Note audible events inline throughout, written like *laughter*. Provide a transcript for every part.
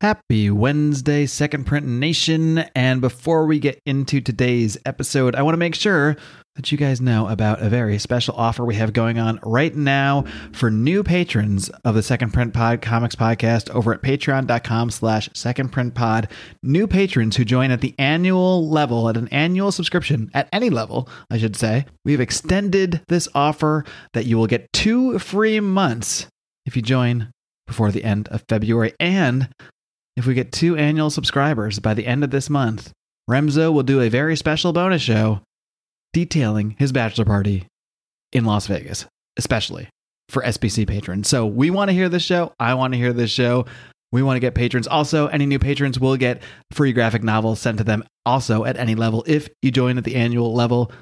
Happy Wednesday, Second Print Nation. And before we get into today's episode, I want to make sure that you guys know about a very special offer we have going on right now for new patrons of the Second Print Pod Comics Podcast over at patreon.com slash second print pod. New patrons who join at the annual level, at an annual subscription, at any level, I should say. We've extended this offer that you will get two free months if you join before the end of February. And if we get two annual subscribers by the end of this month, Remzo will do a very special bonus show detailing his bachelor party in Las Vegas, especially for SPC patrons. So we want to hear this show. I want to hear this show. We want to get patrons. Also, any new patrons will get free graphic novels sent to them also at any level if you join at the annual level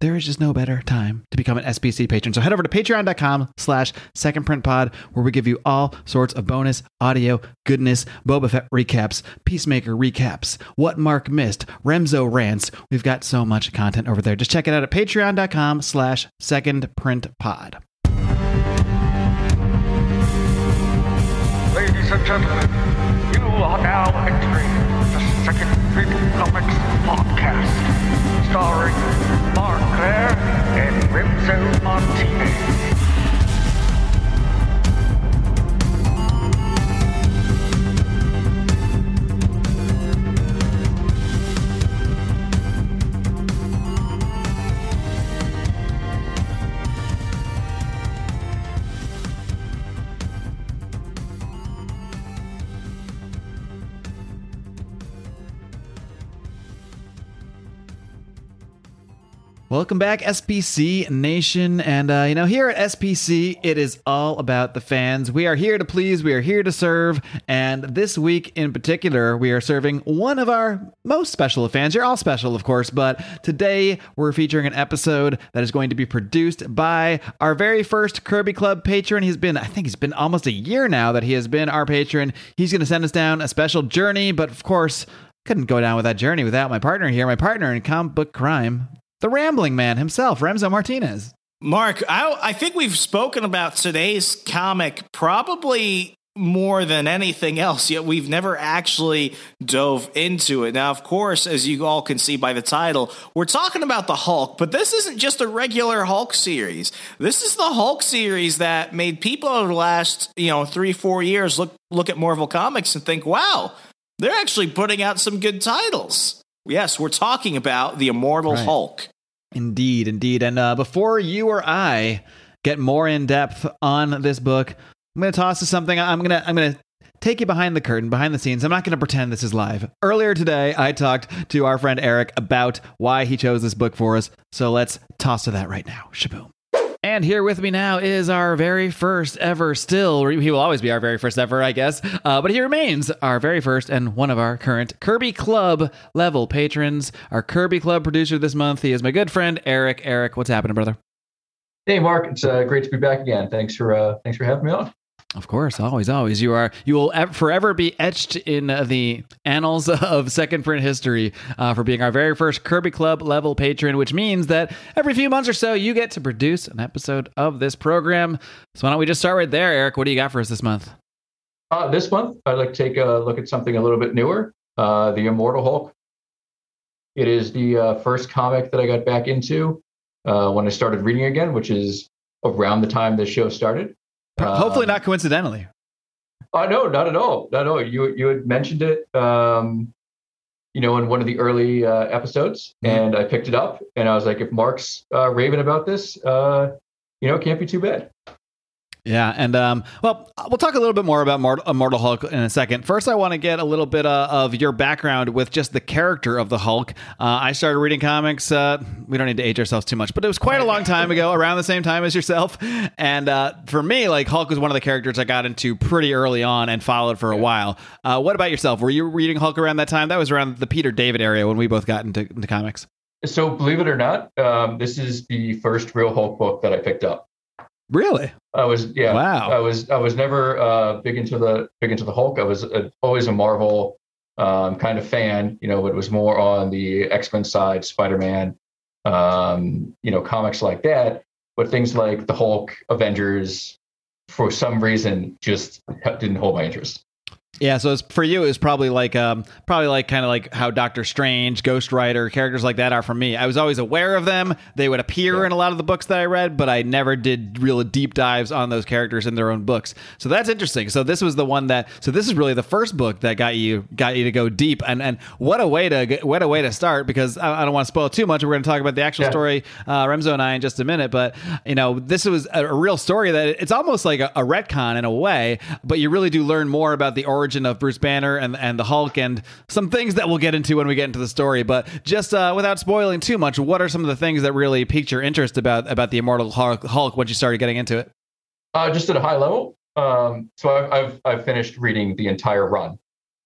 there is just no better time to become an SPC patron. So head over to patreon.com slash secondprintpod where we give you all sorts of bonus audio goodness, Boba Fett recaps, Peacemaker recaps, what Mark missed, Remzo rants. We've got so much content over there. Just check it out at patreon.com slash secondprintpod. Ladies and gentlemen, you are now entering the Second Print Comics Podcast, starring Mark Claire and Remzo Martinez. Welcome back, SPC Nation. And, uh, you know, here at SPC, it is all about the fans. We are here to please, we are here to serve. And this week in particular, we are serving one of our most special fans. You're all special, of course, but today we're featuring an episode that is going to be produced by our very first Kirby Club patron. He's been, I think he's been almost a year now that he has been our patron. He's going to send us down a special journey, but of course, couldn't go down with that journey without my partner here, my partner in comic book crime, the rambling man himself, Remzo Martinez. Mark, I, I think we've spoken about today's comic probably more than anything else, yet we've never actually dove into it. Now, of course, as you all can see by the title, we're talking about the Hulk, but this isn't just a regular Hulk series. This is the Hulk series that made people over the last, you know, three, four years look look at Marvel Comics and think, wow, they're actually putting out some good titles. Yes, we're talking about the Immortal Right. Hulk. Indeed, indeed. And uh, before you or I get more in depth on this book, I'm going to toss to something. I'm going to I'm going to take you behind the curtain, behind the scenes. I'm not going to pretend this is live. Earlier today, I talked to our friend Eric about why he chose this book for us. So let's toss to that right now. Shaboom. And here with me now is our very first ever, still, he will always be our very first ever, I guess, uh, but he remains our very first and one of our current Kirby Club level patrons. Our Kirby Club producer this month, he is my good friend, Eric. Eric, what's happening, brother? Hey, Mark, it's uh, great to be back again. Thanks for uh, thanks for having me on. Of course, always, always. You are you will ev- forever be etched in the annals *laughs* of second print history uh, for being our very first Kirby Club level patron, which means that every few months or so you get to produce an episode of this program. So why don't we just start right there, Eric? What do you got for us this month? Uh, this month, I'd like to take a look at something a little bit newer, uh, the Immortal Hulk. It is the uh, first comic that I got back into uh, when I started reading again, which is around the time this show started. Uh, Hopefully not coincidentally. Uh, no, not at all. Not at all. You you had mentioned it, um, you know, in one of the early uh, episodes, Mhm. and I picked it up, and I was like, if Mark's uh, raving about this, uh, you know, it can't be too bad. Yeah, and um, well, we'll talk a little bit more about Mort- Immortal Hulk in a second. First, I want to get a little bit uh, of your background with just the character of the Hulk. Uh, I started reading comics. Uh, we don't need to age ourselves too much, but it was quite a long time ago, around the same time as yourself. And uh, for me, like Hulk was one of the characters I got into pretty early on and followed for a while. Uh, what about yourself? Were you reading Hulk around that time? That was around the Peter David area when we both got into, into comics. So, believe it or not, um, this is the first real Hulk book that I picked up. Really? I was yeah. Wow. I was I was never uh, big into the big into the Hulk. I was uh always a Marvel um, kind of fan. You know, it was more on the X Men side, Spider Man, um, you know, comics like that. But things like the Hulk, Avengers, for some reason, just didn't hold my interest. Yeah, so it's, for you, it's probably like um, probably like kind of like how Doctor Strange, Ghost Rider, characters like that are for me. I was always aware of them; they would appear Yeah. in a lot of the books that I read, but I never did real deep dives on those characters in their own books. So that's interesting. So this was the one that. So this is really the first book that got you got you to go deep, and and what a way to what a way to start. Because I, I don't want to spoil too much. We're going to talk about the actual Yeah. story, uh, Remzo and I, in just a minute. But you know, this was a, a real story that it's almost like a, a retcon in a way, but you really do learn more about the origin of Bruce Banner and and the Hulk and some things that we'll get into when we get into the story. But just uh, without spoiling too much, what are some of the things that really piqued your interest about about the Immortal Hulk, Hulk once you started getting into it? Uh, just at a high level. Um, so I've, I've I've finished reading the entire run.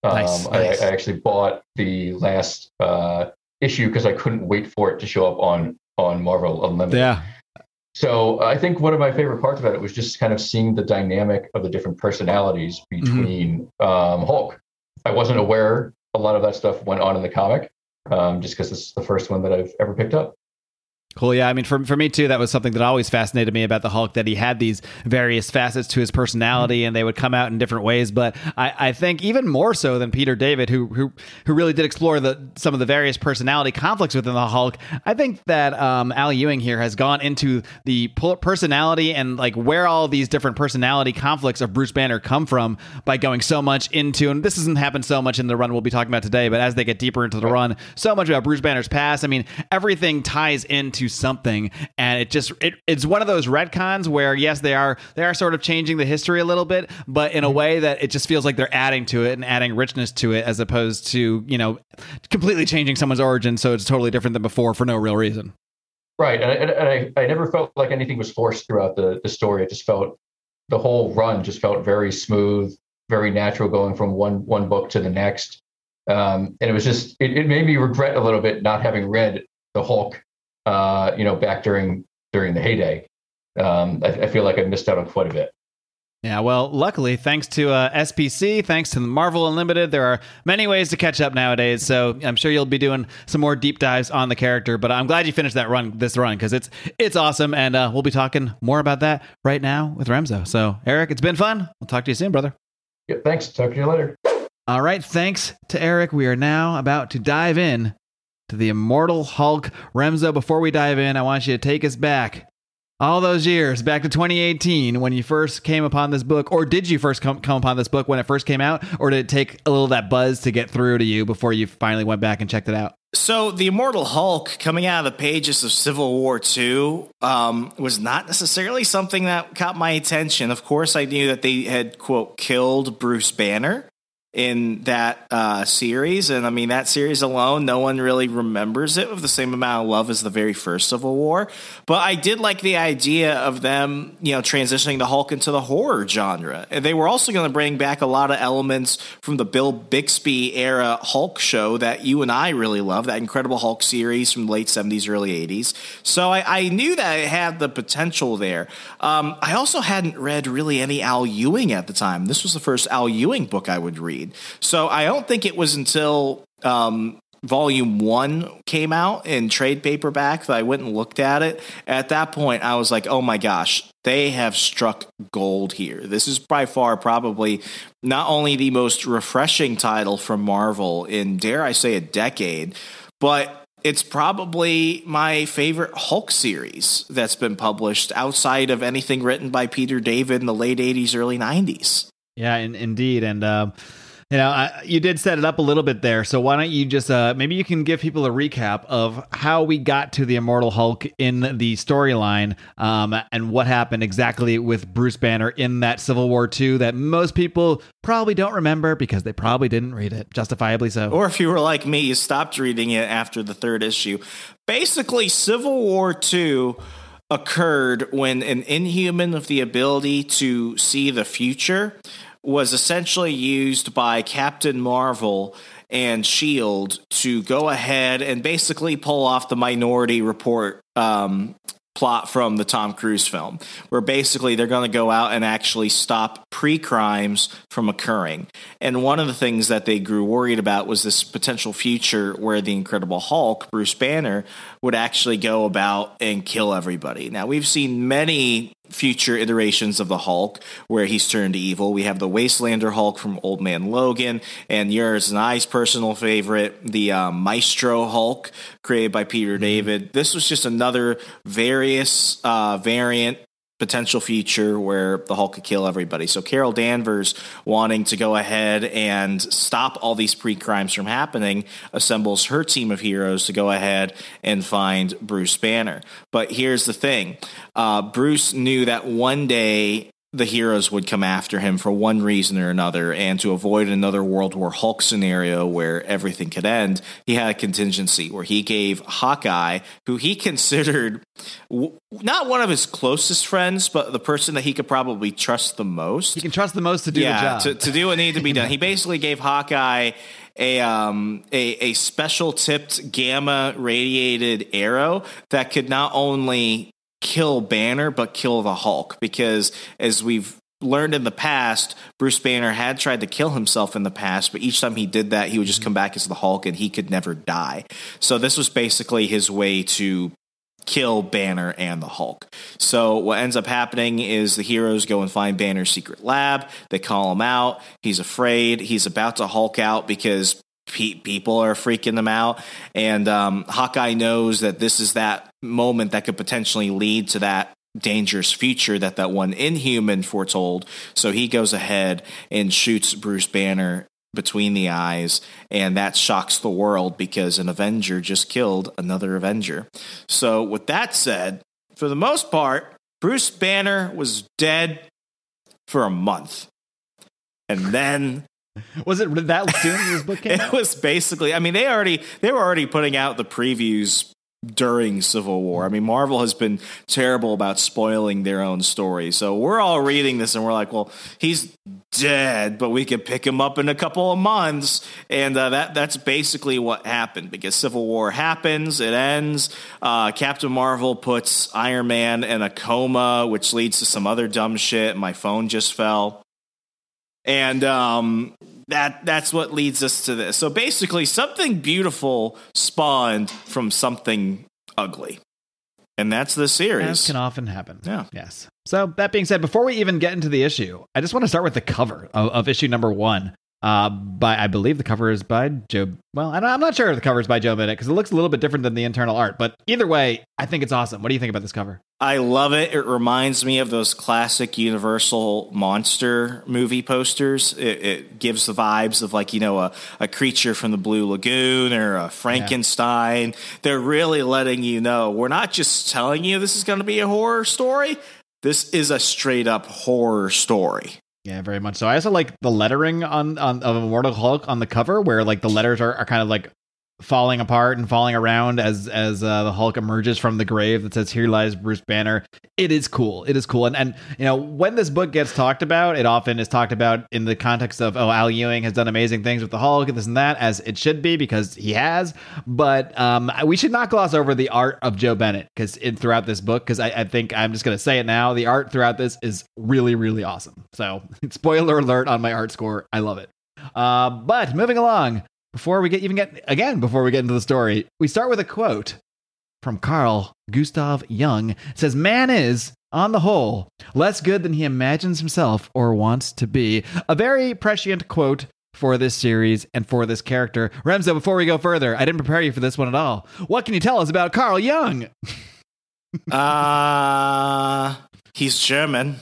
Um, Nice, I, nice. I actually bought the last uh, issue because I couldn't wait for it to show up on on Marvel Unlimited. Yeah, So I think one of my favorite parts about it was just kind of seeing the dynamic of the different personalities Mm-hmm. between um, Hulk. I wasn't aware a lot of that stuff went on in the comic, um, just because this is the first one that I've ever picked up. Cool. Yeah. I mean, for, for me too, that was something that always fascinated me about the Hulk, that he had these various facets to his personality and they would come out in different ways. But I, I think even more so than Peter David, who, who, who really did explore the, some of the various personality conflicts within the Hulk. I think that, um, Al Ewing here has gone into the personality and like where all these different personality conflicts of Bruce Banner come from by going so much into, and this doesn't happen so much in the run we'll be talking about today, but as they get deeper into the run, so much about Bruce Banner's past. I mean, everything ties into something, and it just it, it's one of those retcons where yes, they are they are sort of changing the history a little bit, but in a way that it just feels like they're adding to it and adding richness to it, as opposed to you know completely changing someone's origin so it's totally different than before for no real reason. Right, and, and, and I, I never felt like anything was forced throughout the, the story. It just felt the whole run just felt very smooth, very natural, going from one one book to the next. Um, and it was just it, it made me regret a little bit not having read the Hulk, uh, you know, back during during the heyday. Um, I, I feel like I missed out on quite a bit. Yeah, well, luckily, thanks to uh, SPC, thanks to Marvel Unlimited, there are many ways to catch up nowadays. So I'm sure you'll be doing some more deep dives on the character. But I'm glad you finished that run, this run, because it's it's awesome, and uh, we'll be talking more about that right now with Remzo. So Eric, it's been fun. We'll talk to you soon, brother. Yeah, thanks. Talk to you later. All right, thanks to Eric. We are now about to dive in to the Immortal Hulk. Remzo, before we dive in, I want you to take us back all those years, back to 2018 when you first came upon this book. Or did you first come, come upon this book when it first came out? Or did it take a little of that buzz to get through to you before you finally went back and checked it out? So, the Immortal Hulk coming out of the pages of Civil War II um, was not necessarily something that caught my attention. Of course, I knew that they had, quote, killed Bruce Banner in that uh, series. And I mean, that series alone, no one really remembers it with the same amount of love as the very first Civil War. But I did like the idea of them, you know, transitioning the Hulk into the horror genre. And they were also going to bring back a lot of elements from the Bill Bixby era Hulk show that you and I really love, that Incredible Hulk series from late 70s, early 80s. So I, I knew that it had the potential there. Um, I also hadn't read really any Al Ewing at the time. This was the first Al Ewing book I would read. So I don't think it was until um, volume one came out in trade paperback that I went and looked at it. At that point, I was like, oh my gosh, they have struck gold here. This is by far probably not only the most refreshing title from Marvel in, dare I say, a decade, but it's probably my favorite Hulk series that's been published outside of anything written by Peter David in the late 80s, early 90s. Yeah, in, indeed. And, um, you know, I, you did set it up a little bit there. So why don't you just uh, maybe you can give people a recap of how we got to the Immortal Hulk in the storyline um, and what happened exactly with Bruce Banner in that Civil War II that most people probably don't remember because they probably didn't read it, justifiably so. Or if you were like me, you stopped reading it after the third issue. Basically, Civil War II occurred when an inhuman with the ability to see the future was essentially used by Captain Marvel and Shield to go ahead and basically pull off the Minority Report um, plot from the Tom Cruise film, where basically they're going to go out and actually stop pre crimes from occurring. And one of the things that they grew worried about was this potential future where the Incredible Hulk, Bruce Banner, would actually go about and kill everybody. Now, we've seen many future iterations of the Hulk where he's turned evil. We have the Wastelander Hulk from Old Man Logan, and yours and I's personal favorite, the uh, Maestro Hulk, created by Peter David. This was just another various uh, variant potential future where the Hulk could kill everybody. So Carol Danvers, wanting to go ahead and stop all these pre crimes from happening, assembles her team of heroes to go ahead and find Bruce Banner. But here's the thing uh, Bruce knew that one day the heroes would come after him for one reason or another, and to avoid another World War Hulk scenario where everything could end, he had a contingency where he gave Hawkeye, who he *laughs* considered w- not one of his closest friends, but the person that he could probably trust the most. He can trust the most to do yeah, the job. To, to do what needed to be done. he *laughs* basically gave Hawkeye a um a, a special tipped gamma radiated arrow that could not only kill Banner, but kill the Hulk. Because as we've learned in the past, Bruce Banner had tried to kill himself in the past, but each time he did that, he would just mm-hmm. come back as the Hulk and he could never die. So this was basically his way to kill Banner and the Hulk. So what ends up happening is the heroes go and find Banner's secret lab. They call him out. He's afraid. He's about to Hulk out because pe- people are freaking them out. And um, Hawkeye knows that this is that moment that could potentially lead to that dangerous future that that one inhuman foretold. So he goes ahead and shoots bruce banner between the eyes and that shocks the world because an avenger just killed another avenger. So with that said for the most part bruce banner was dead for a month. And then was it that soon this book came *laughs* it out? was basically i mean they already they were already putting out the previews during civil war. I mean marvel has been terrible about spoiling their own story. So we're all reading this and we're like well he's dead but we could pick him up in a couple of months. And uh, that that's basically what happened because civil war happens it ends uh, captain marvel puts iron man in a coma which leads to some other dumb shit. My phone just fell. And um, that that's what leads us to this. So basically, something beautiful spawned from something ugly, and that's the As series. can often happen. Yeah. Yes. So that being said, before we even get into the issue, I just want to start with the cover of, of issue number one. Uh, by I believe the cover is by Joe. Well, I don't- I'm not sure if the cover is by Joe Bennett because it looks a little bit different than the internal art. But either way, I think it's awesome. What do you think about this cover? I love it. It reminds me of those classic Universal monster movie posters. It, it gives the vibes of like you know a, a creature from the Blue Lagoon or a Frankenstein. They're really letting you know we're not just telling you this is going to be a horror story. This is a straight up horror story. Yeah, very much so. I also like the lettering on, on of Immortal Hulk on the cover, where like the letters are, are kind of like falling apart and falling around as as uh, the Hulk emerges from the grave that says "Here lies Bruce Banner." It is cool. It is cool, and and you know when this book gets talked about, it often is talked about in the context of oh Al Ewing has done amazing things with the Hulk and this and that, as it should be because he has. But um, we should not gloss over the art of Joe Bennett because throughout this book, because I, I think I'm just going to say it now, the art throughout this is really really awesome. So *laughs* spoiler alert on my art score, I love it. Uh, but moving along, before we get even get again before we get into the story, we start with a quote from Carl Gustav Jung. It says, "Man is." On the whole, less good than he imagines himself or wants to be. A very prescient quote for this series and for this character. Remzo, before we go further, I didn't prepare you for this one at all. What can you tell us about Carl Jung? *laughs* Uh, he's German.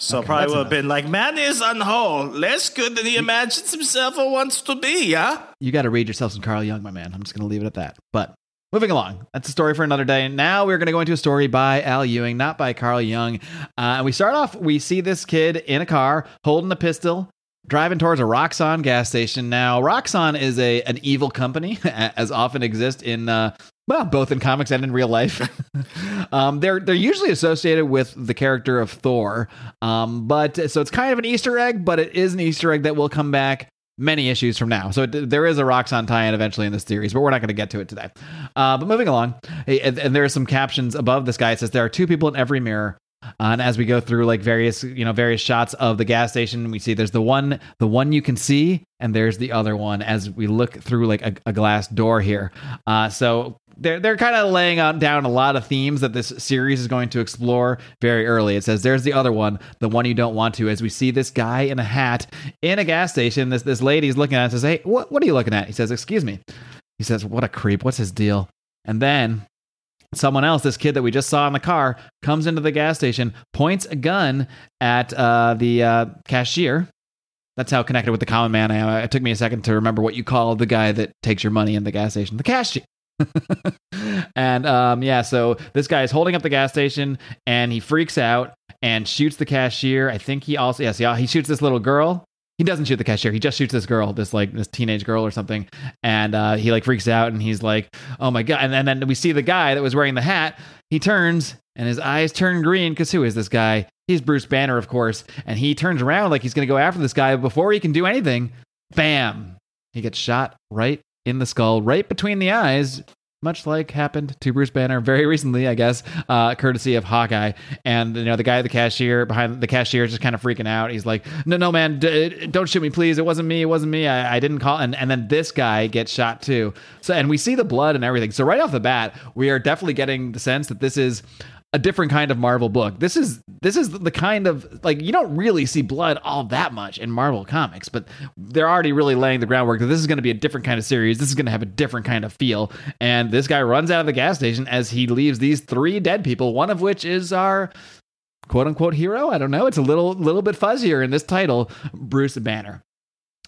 So Okay, probably would have been like, man is on whole less good than he imagines himself or wants to be, yeah? You got to read yourself some Carl Jung, my man. I'm just going to leave it at that. But moving along, that's a story for another day. Now we're going to go into a story by Al Ewing, not by Carl Jung. Uh, and we start off, we see this kid in a car holding a pistol. Driving towards a Roxxon gas station. Now, Roxxon is a an evil company, *laughs* as often exists in uh, well, both in comics and in real life. *laughs* um, they're they're usually associated with the character of Thor, um, but so it's kind of an Easter egg, but it is an Easter egg that will come back many issues from now. So it, there is a Roxxon tie-in eventually in this series, but we're not going to get to it today. Uh, but moving along, and, and there are some captions above this guy. It says there are two people in every mirror. Uh, and as we go through like various you know various shots of the gas station we see there's the one the one you can see and there's the other one as we look through like a, a glass door here uh, so they're they're kind of laying out down a lot of themes that this series is going to explore very early. It says there's the other one, the one you don't want to. As we see this guy in a hat in a gas station, this this lady's looking at it and says, "Hey, what what are you looking at?" He says, "Excuse me." He says, "What a creep! What's his deal?" And then someone else, this kid that we just saw in the car, comes into the gas station, points a gun at uh, the uh, cashier. That's how connected with the common man I am. It took me a second to remember what you call the guy that takes your money in the gas station, the cashier. *laughs* and um, yeah, so this guy is holding up the gas station and he freaks out and shoots the cashier. I think he also yes, yeah, he shoots this little girl. He doesn't shoot the cashier. He just shoots this girl, this like this teenage girl or something, and uh, he like freaks out and he's like, "Oh my god!" And then, and then we see the guy that was wearing the hat. He turns and his eyes turn green because who is this guy? He's Bruce Banner, of course, and he turns around like he's going to go after this guy. Before he can do anything, bam! He gets shot right in the skull, right between the eyes, much like happened to Bruce Banner very recently, I guess, uh, courtesy of Hawkeye. And you know, the guy the cashier behind the cashier is just kind of freaking out. He's like, "No, no, man, d- don't shoot me, please. It wasn't me. It wasn't me. I, I didn't call." And and then this guy gets shot too. So and we see the blood and everything. So right off the bat, we are definitely getting the sense that this is a different kind of Marvel book. This is this is the kind of like you don't really see blood all that much in Marvel comics, but they're already really laying the groundwork that this is going to be a different kind of series. This is going to have a different kind of feel. And this guy runs out of the gas station as he leaves these three dead people, one of which is our quote unquote hero. I don't know. It's a little little bit fuzzier in this title, Bruce Banner.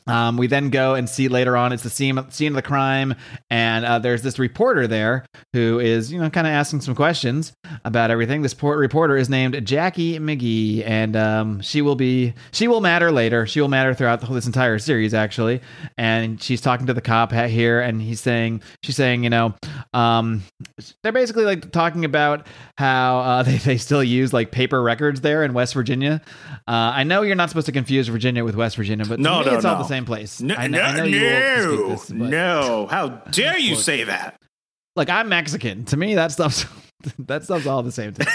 Um, we then go and see later on it's the scene, scene of the crime, and uh, there's this reporter there who is, you know, kind of asking some questions about everything. This port reporter is named Jackie McGee, and um, she will be she will matter later. She will matter throughout the whole, this entire series, actually. And she's talking to the cop here, and he's saying she's saying, you know, um, they're basically like talking about how uh, *laughs* they they still use like paper records there in West Virginia. Uh, I know you're not supposed to confuse Virginia with West Virginia, but No, no, it's all the same place. No, I, no, I know no, this, but- no. How dare you say that? Like I'm Mexican. To me, that stuff's *laughs* that stuff's all the same me.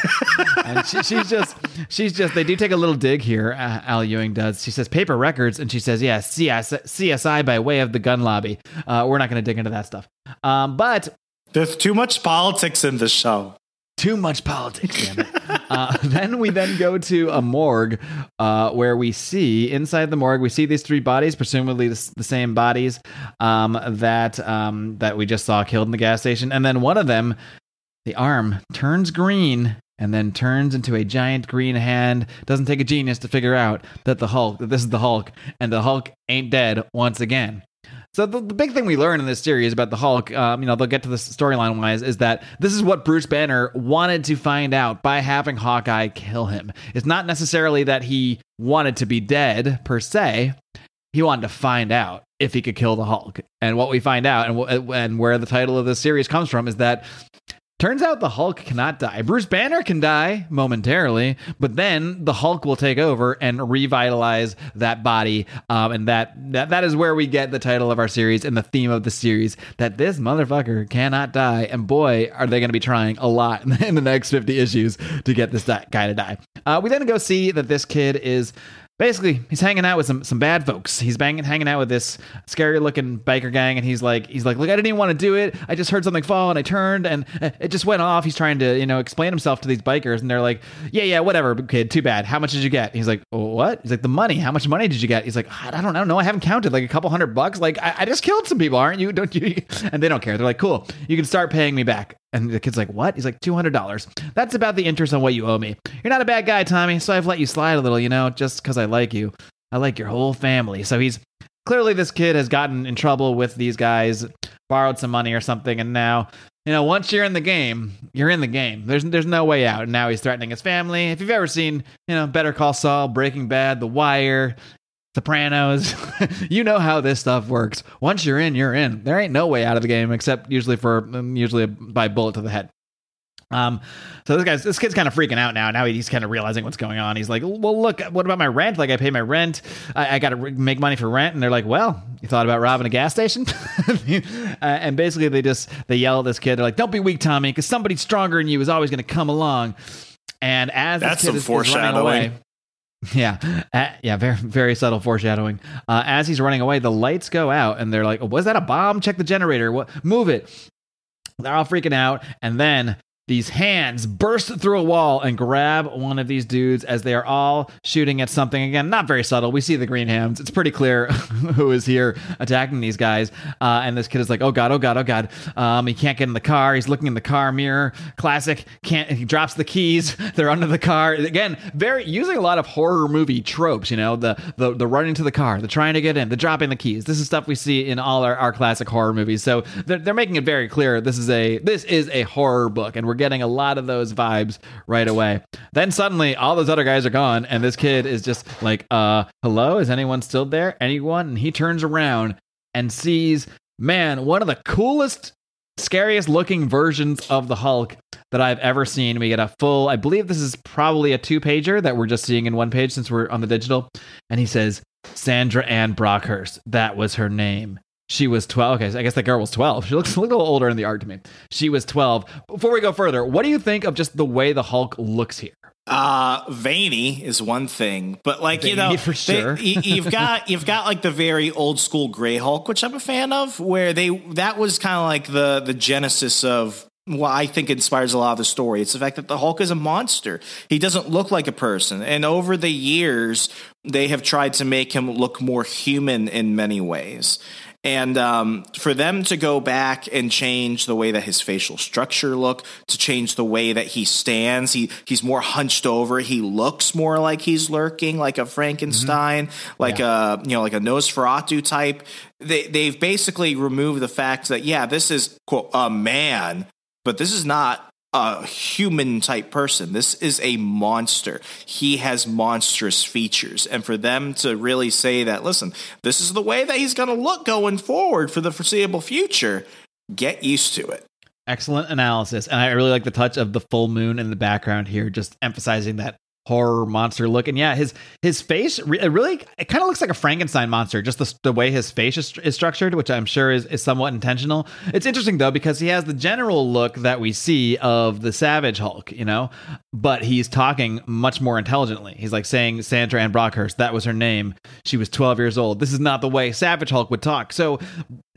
and she, she's just she's just they do take a little dig here. Uh, Al Ewing does. She says paper records, and she says yeah, CS, CSI by way of the gun lobby. Uh, we're not going to dig into that stuff. Um, but There's too much politics in this show. Too much politics, damn it. uh, *laughs* then we then go to a morgue uh, where we see inside the morgue we see these three bodies, presumably the, the same bodies um, that um, that we just saw killed in the gas station, and then one of them, the arm turns green. And then turns into a giant green hand. Doesn't take a genius to figure out that the Hulk, that this is the Hulk, and the Hulk ain't dead once again. So the, the big thing we learn in this series about the Hulk, um, you know, they'll get to this storyline wise, is that this is what Bruce Banner wanted to find out by having Hawkeye kill him. It's not necessarily that he wanted to be dead per se. He wanted to find out if he could kill the Hulk. And what we find out, and, wh- and where the title of this series comes from, is that Turns out the Hulk cannot die. Bruce Banner can die momentarily, but then the Hulk will take over and revitalize that body. Um, and that, that that is where we get the title of our series and the theme of the series that this motherfucker cannot die. And boy, are they going to be trying a lot *laughs* in the next 50 issues to get this guy to die. Uh, we then go see that this kid is basically he's hanging out with some some bad folks. He's banging hanging out with this scary looking biker gang, and he's like he's like, look, I didn't even want to do it. I just heard something fall, and I turned, and uh, it just went off. He's trying to you know explain himself to these bikers, and they're like, yeah, yeah, whatever, kid, too bad. How much did you get? He's like, oh, what? He's like, the money. How much money did you get? He's like, I don't know, I haven't counted. Like a couple hundred bucks. Like I, I just killed some people, aren't you? Don't you? *laughs* And they don't care. They're like, cool, you can start paying me back. And the kid's like, What? He's like, $200. That's about the interest on what you owe me. You're not a bad guy, Tommy, so I've let you slide a little, you know, just because I like you. I like your whole family. So he's clearly this kid has gotten in trouble with these guys, borrowed some money or something, and now you know once you're in the game, you're in the game. There's there's no way out. And now he's threatening his family. If you've ever seen you know Better Call Saul, Breaking Bad, The Wire. Sopranos, *laughs* you know how this stuff works. Once you're in, you're in. There ain't no way out of the game except usually for um, usually by bullet to the head. Um, so this guy's this kid's kind of freaking out now. Now he's kind of realizing what's going on. He's like, "Well, look, what about my rent? Like, I pay my rent. I, I got to re- make money for rent." And they're like, "Well, you thought about robbing a gas station?" *laughs* uh, and basically, they just they yell at this kid. They're like, "Don't be weak, Tommy, because somebody stronger than you is always going to come along." And as That's this kid some is, is running away, foreshadowing. Yeah, uh, yeah, very very subtle foreshadowing. Uh, as he's running away, the lights go out, and they're like, "Was that a bomb? Check the generator. What? Move it." They're all freaking out, and then these hands burst through a wall and grab one of these dudes as they are all shooting at something. Again, not very subtle. We see the green hands. It's pretty clear *laughs* who is here attacking these guys. Uh, and this kid is like, "Oh god, oh god, oh god!" Um, he can't get in the car. He's looking in the car mirror. Classic. Can't. He drops the keys. *laughs* They're under the car. Again, very using a lot of horror movie tropes. You know, the the the running to the car, the trying to get in, the dropping the keys. This is stuff we see in all our, our classic horror movies. So they're, they're making it very clear this is a this is a horror book, and we're getting a lot of those vibes right away. Then suddenly, all those other guys are gone, and this kid is just like, "Uh, hello, is anyone still there? Anyone?" And he turns around and sees, man, one of the coolest scariest looking versions of the Hulk that I've ever seen. We get a full, I believe this is probably a two pager that we're just seeing in one page since we're on the digital. And he says, Sandra Ann Brockhurst. That was her name. She was 12. Okay, so I guess that girl was 12. She looks *laughs* a little older in the art to me. She was 12. Before we go further, what do you think of just the way the Hulk looks here? Uh, veiny is one thing, but like you know, for sure. you, you've *laughs* got you've got like the very old school Gray Hulk, which I'm a fan of, where they that was kind of like the the genesis of what I think inspires a lot of the story. It's the fact that the Hulk is a monster. He doesn't look like a person, and over the years, they have tried to make him look more human in many ways. And um, for them to go back and change the way that his facial structure look, to change the way that he stands, he he's more hunched over. He looks more like he's lurking, like a Frankenstein, like a you know like a Nosferatu type. They they've basically removed the fact that yeah, this is quote a man, but this is not a human type person. This is a monster. He has monstrous features. And for them to really say that, listen, this is the way that he's going to look going forward for the foreseeable future, get used to it. Excellent analysis. And I really like the touch of the full moon in the background here, just emphasizing that horror monster look. And yeah, his his face really it kind of looks like a Frankenstein monster, just the, the way his face is, is structured, which I'm sure is, is somewhat intentional. It's interesting though because he has the general look that we see of the Savage Hulk, you know, but he's talking much more intelligently. He's like saying Sandra Ann Brockhurst, that was her name. She was 12 years old. This is not the way Savage Hulk would talk. So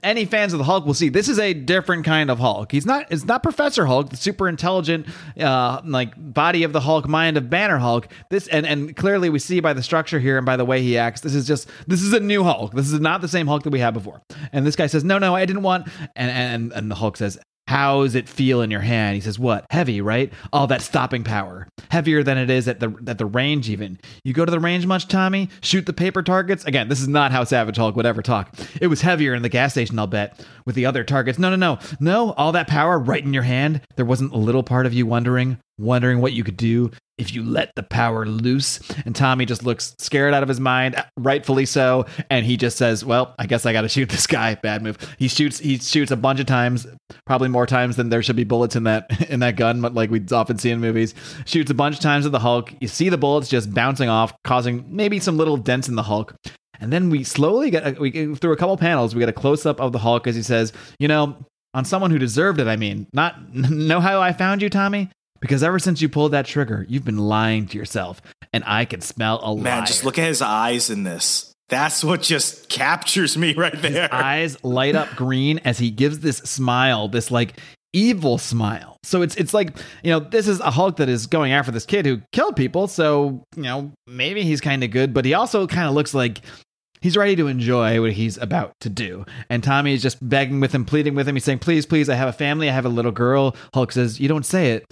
any fans of the Hulk will see this is a different kind of Hulk. He's not it's not Professor Hulk, the super intelligent uh like body of the Hulk, mind of Banner Hulk. This and and clearly we see by the structure here and by the way he acts, this is just this is a new Hulk. This is not the same Hulk that we had before. And this guy says, "No, no, I didn't want." And and and the Hulk says, how does it feel in your hand? He says, "What? Heavy, right? All that stopping power, heavier than it is at the at the range. Even you go to the range much, Tommy? Shoot the paper targets again. This is not how Savage Hulk would ever talk. It was heavier in the gas station, I'll bet, with the other targets. No, no, no, no. All that power right in your hand. There wasn't a little part of you wondering, wondering what you could do if you let the power loose. And Tommy just looks scared out of his mind, rightfully so. And he just says, "Well, I guess I got to *laughs* shoot this guy." Bad move. He shoots. He shoots a bunch of times, probably more times than there should be bullets in that *laughs* in that gun, but like we often see in movies. Shoots a bunch of times at the Hulk. You see the bullets just bouncing off, causing maybe some little dents in the Hulk. And then we slowly get we through a couple panels, we get a close up of the Hulk as he says, "You know." On someone who deserved it, I mean, not *laughs* know how I found you, Tommy? Because ever since you pulled that trigger, you've been lying to yourself, and I can smell a lie. Man, liar. just look at his eyes in this. That's what just captures me right there. eyes light up green as he gives this smile, this like evil smile. So it's it's like, you know, this is a Hulk that is going after this kid who killed people, so, you know, maybe he's kind of good, but he also kind of looks like he's ready to enjoy what he's about to do. And Tommy is just begging with him, pleading with him. He's saying, "Please, please, I have a family. I have a little girl." Hulk says, "You don't say it."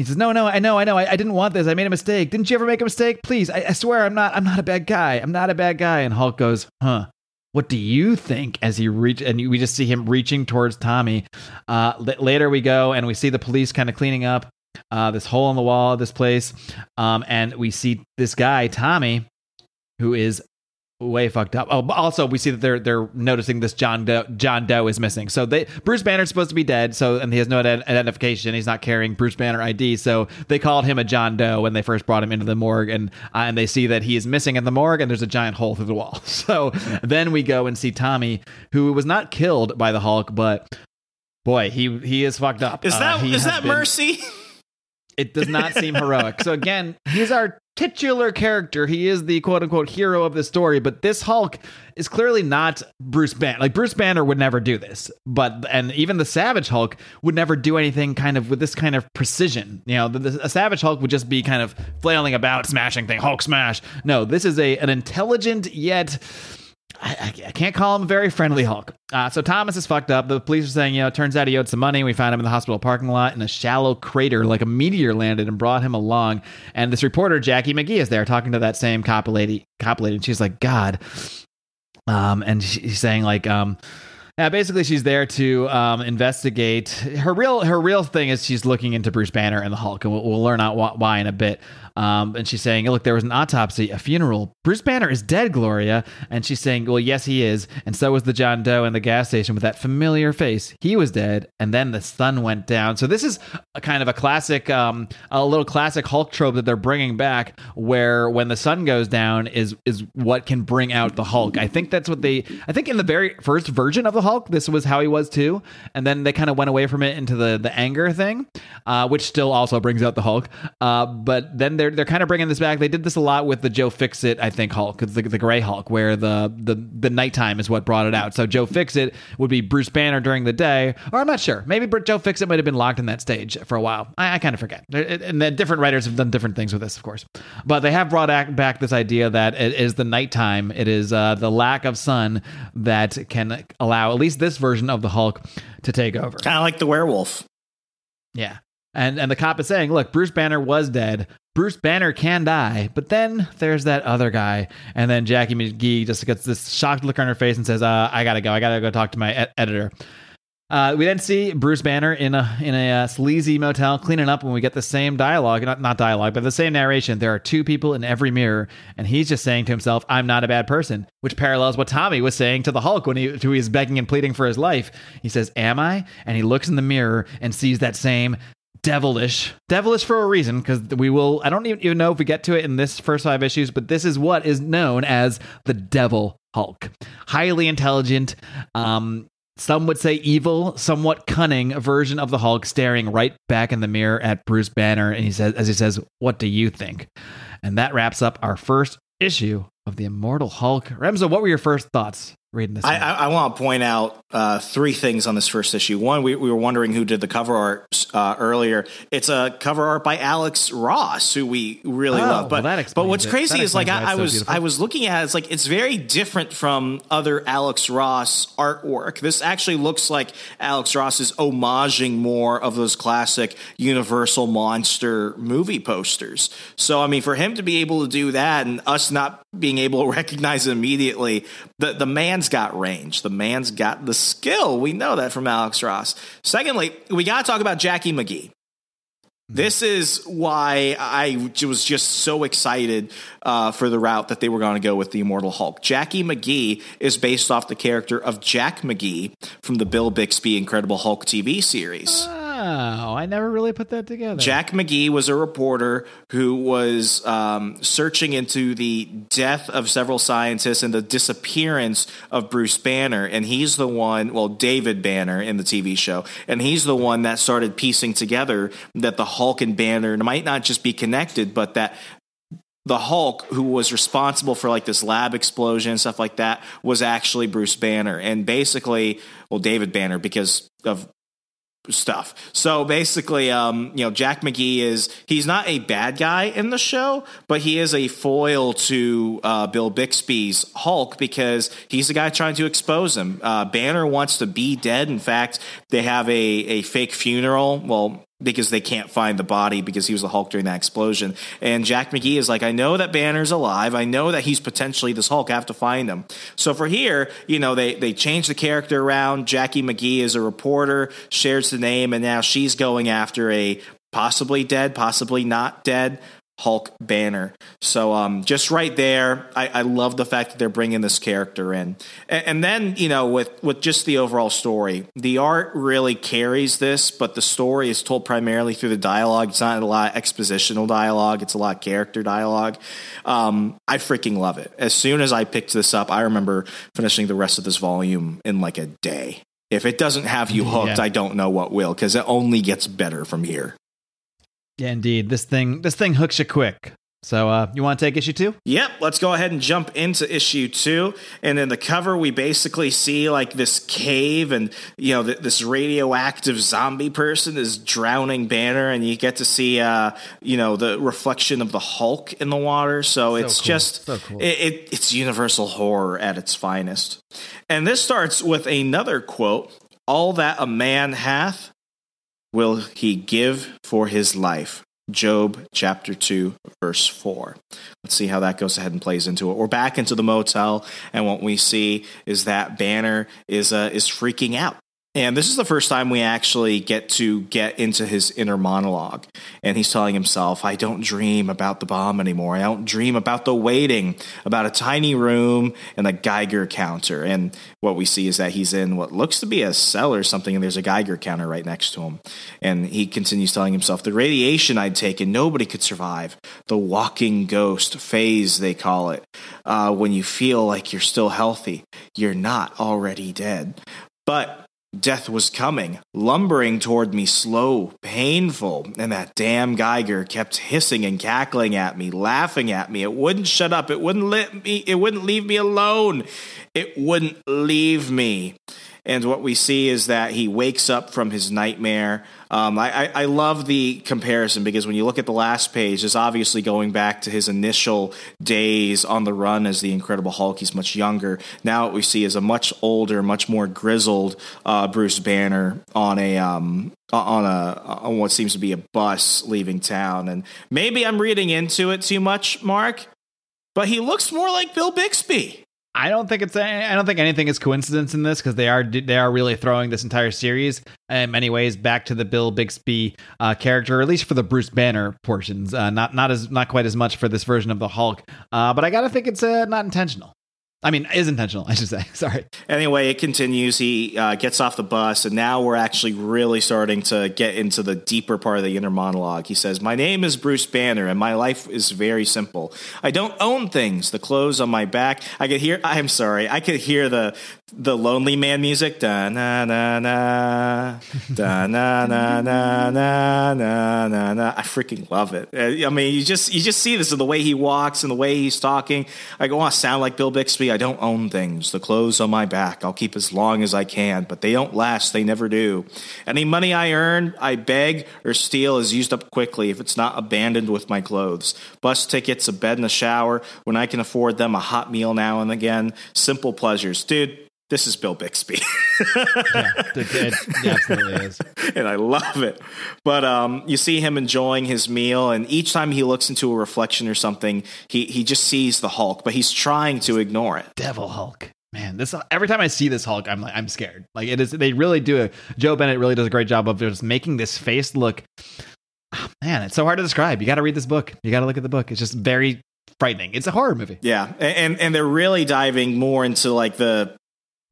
He says, "No, no, I know, I know. I, I, didn't want this. I made a mistake. Didn't you ever make a mistake? Please, I, I, swear, I'm not. I'm not a bad guy. I'm not a bad guy." And Hulk goes, "Huh? What do you think?" As he reach, and we just see him reaching towards Tommy. Uh, later, we go and we see the police kind of cleaning up uh, this hole in the wall of this place, um, and we see this guy, Tommy, who is way fucked up. Oh, also we see that they're they're noticing this John Doe, John Doe is missing. So they Bruce Banner's supposed to be dead. So and he has no identification. He's not carrying Bruce Banner ID. So they called him a John Doe when they first brought him into the morgue, and uh, and they see that he is missing in the morgue, and there's a giant hole through the wall. *laughs* So then we go and see Tommy, who was not killed by the Hulk, but boy, he he is fucked up. Is that uh, is that been, mercy? *laughs* It does not seem heroic. So again, he's our titular character. He is the quote unquote hero of the story, but this Hulk is clearly not Bruce Banner. Like Bruce Banner would never do this, but and even the Savage Hulk would never do anything kind of with this kind of precision. You know, the, the, a Savage Hulk would just be kind of flailing about, smashing thing, Hulk smash. No, this is a an intelligent yet I, I, can't call him a very friendly Hulk. Uh, so Thomas is fucked up. The police are saying, you know, it turns out he owed some money. We found him in the hospital parking lot in a shallow crater, like a meteor landed and brought him along. And this reporter, Jackie McGee, is there talking to that same cop lady. Cop lady, and she's like, God. Um, and she's saying like, um, yeah, basically she's there to um, investigate. Her real her real thing is she's looking into Bruce Banner and the Hulk, and we'll, we'll learn out why in a bit. Um, and she's saying, Look, there was an autopsy, a funeral. Bruce Banner is dead, Gloria. And she's saying, Well, yes, he is. And so was the John Doe in the gas station with that familiar face. He was dead. And then the sun went down. So this is a kind of a classic, um, a little classic Hulk trope that they're bringing back where when the sun goes down is, is what can bring out the Hulk. I think that's what they, I think in the very first version of the Hulk, this was how he was too. And then they kind of went away from it into the, the anger thing, uh, which still also brings out the Hulk. Uh, but then they're they're kind of bringing this back. They did this a lot with the Joe Fixit, I think Hulk, the, the Gray Hulk, where the the the nighttime is what brought it out. So Joe Fixit would be Bruce Banner during the day, or I'm not sure. Maybe Joe Fixit might have been locked in that stage for a while. I, I kind of forget. And then different writers have done different things with this, of course. But they have brought back this idea that it is the nighttime. It is uh, the lack of sun that can allow at least this version of the Hulk to take over. Kind of like the werewolf. Yeah. And and the cop is saying, look, Bruce Banner was dead. Bruce Banner can die, but then there's that other guy, and then Jackie McGee just gets this shocked look on her face and says, uh, "I gotta go. I gotta go talk to my ed- editor." Uh, we then see Bruce Banner in a in a uh, sleazy motel cleaning up, when we get the same dialogue, not not dialogue, but the same narration. There are two people in every mirror, and he's just saying to himself, "I'm not a bad person," which parallels what Tommy was saying to the Hulk when he who he's begging and pleading for his life. He says, "Am I?" And he looks in the mirror and sees that same devilish. Devilish for a reason because we will i don't even know if we get to it in this first five issues but this is what is known as the devil hulk. Highly intelligent um some would say evil somewhat cunning version of the hulk staring right back in the mirror at bruce banner and he says as he says what do you think? And that wraps up our first issue of the immortal hulk. Remzo what were your first thoughts reading this. I, I, I, want to point out uh, three things on this first issue. One, we, we were wondering who did the cover art uh, earlier. It's a cover art by Alex Ross, who we really oh, love. But well, but what's crazy is like I, I was beautiful. I was looking at it, it's like it's very different from other Alex Ross artwork. This actually looks like Alex Ross is homaging more of those classic Universal monster movie posters. So I mean, for him to be able to do that and us not being able to *laughs* recognize it immediately, the the man man's got range. The man's got the skill. We know that from Alex Ross. Secondly, we got to talk about Jackie McGee. This is why I was just so excited uh, for the route that they were going to go with the Immortal Hulk. Jackie McGee is based off the character of Jack McGee from the Bill Bixby Incredible Hulk TV series. Uh Wow, I never really put that together. Jack McGee was a reporter who was um, searching into the death of several scientists and the disappearance of Bruce Banner. And he's the one, well, David Banner in the TV show. And he's the one that started piecing together that the Hulk and Banner might not just be connected, but that the Hulk, who was responsible for like this lab explosion and stuff like that, was actually Bruce Banner. And basically, well, David Banner, because of stuff. So basically, um, you know, Jack McGee is he's not a bad guy in the show, but he is a foil to uh, Bill Bixby's Hulk because he's the guy trying to expose him. Uh, Banner wants to be dead. In fact, they have a a fake funeral. Well, because they can't find the body because he was the Hulk during that explosion. And Jack McGee is like, I know that Banner's alive. I know that he's potentially this Hulk. I have to find him. So for here, you know, they they changed the character around. Jackie McGee is a reporter, shares the name, and now she's going after a possibly dead, possibly not dead Hulk banner. So um, just right there, I, I, love the fact that they're bringing this character in, and, and, then you know with with just the overall story, the art really carries this, but the story is told primarily through the dialogue. It's not a lot of expositional dialogue; it's a lot of character dialogue. Um, I freaking love it. As soon as I picked this up, I remember finishing the rest of this volume in like a day. If it doesn't have you hooked, yeah. I don't know what will, because it only gets better from here. Yeah, indeed. This thing this thing hooks you quick. So uh, you want to take issue two? Yep. Let's go ahead and jump into issue two. And in the cover, we basically see like this cave, and you know th- this radioactive zombie person is drowning Banner, and you get to see uh, you know the reflection of the Hulk in the water. So, so it's cool. just so cool. it, it, it's universal horror at its finest. And this starts with another quote: "All that a man hath, will he give for his life? Job chapter 2, verse 4. Let's see how that goes ahead and plays into it. We're back into the motel, and what we see is that Banner is, uh, is freaking out. And this is the first time we actually get to get into his inner monologue. And he's telling himself, I don't dream about the bomb anymore. I don't dream about the waiting, about a tiny room and a Geiger counter. And what we see is that he's in what looks to be a cell or something, and there's a Geiger counter right next to him. And he continues telling himself, The radiation I'd taken, nobody could survive. The walking ghost phase, they call it. Uh, when you feel like you're still healthy, you're not already dead. But Death was coming, lumbering toward me slow, painful, and that damn Geiger kept hissing and cackling at me, laughing at me. It wouldn't shut up. It wouldn't let me it wouldn't leave me alone. It wouldn't leave me. And what we see is that he wakes up from his nightmare. Um, I, I, I, love the comparison because when you look at the last page, it's obviously going back to his initial days on the run as the Incredible Hulk. He's much younger. Now, what we see is a much older, much more grizzled uh, Bruce Banner on a um, on a on what seems to be a bus leaving town. And maybe I'm reading into it too much, Mark, but he looks more like Bill Bixby. I don't think it's I don't think anything is coincidence in this because they are they are really throwing this entire series in many ways back to the Bill Bixby uh, character, at least for the Bruce Banner portions. Uh, not not as not quite as much for this version of the Hulk, uh, but I gotta think it's uh, not intentional. I mean, is intentional, I should say. *laughs* Sorry. Anyway, it continues. He uh, gets off the bus, and now we're actually really starting to get into the deeper part of the inner monologue. He says, My name is Bruce Banner, and my life is very simple. I don't own things. The clothes on my back, I could hear, I'm sorry, I could hear the the Lonely Man music. Da na na na, da na na na na na na na. I freaking love it. Uh, I mean, you just you just see this in the way he walks and the way he's talking. I go, want sound like Bill Bixby. I don't own things. The clothes on my back, I'll keep as long as I can, but they don't last. They never do. Any money I earn, I beg or steal is used up quickly if it's not abandoned with my clothes. Bus tickets, a bed and a shower. When I can afford them, a hot meal now and again. Simple pleasures, dude this is Bill Bixby. *laughs* yeah, it, it, absolutely is. *laughs* And I love it. But um, you see him enjoying his meal, and each time he looks into a reflection or something, he, he just sees the Hulk, but he's trying to ignore it. Devil Hulk. Man, this every time I see this Hulk, I'm like I'm scared. Like it is, they really do. A, Joe Bennett really does a great job of just making this face look. Oh, man, it's so hard to describe. You got to read this book. You got to look at the book. It's just very frightening. It's a horror movie. Yeah, and and they're really diving more into like the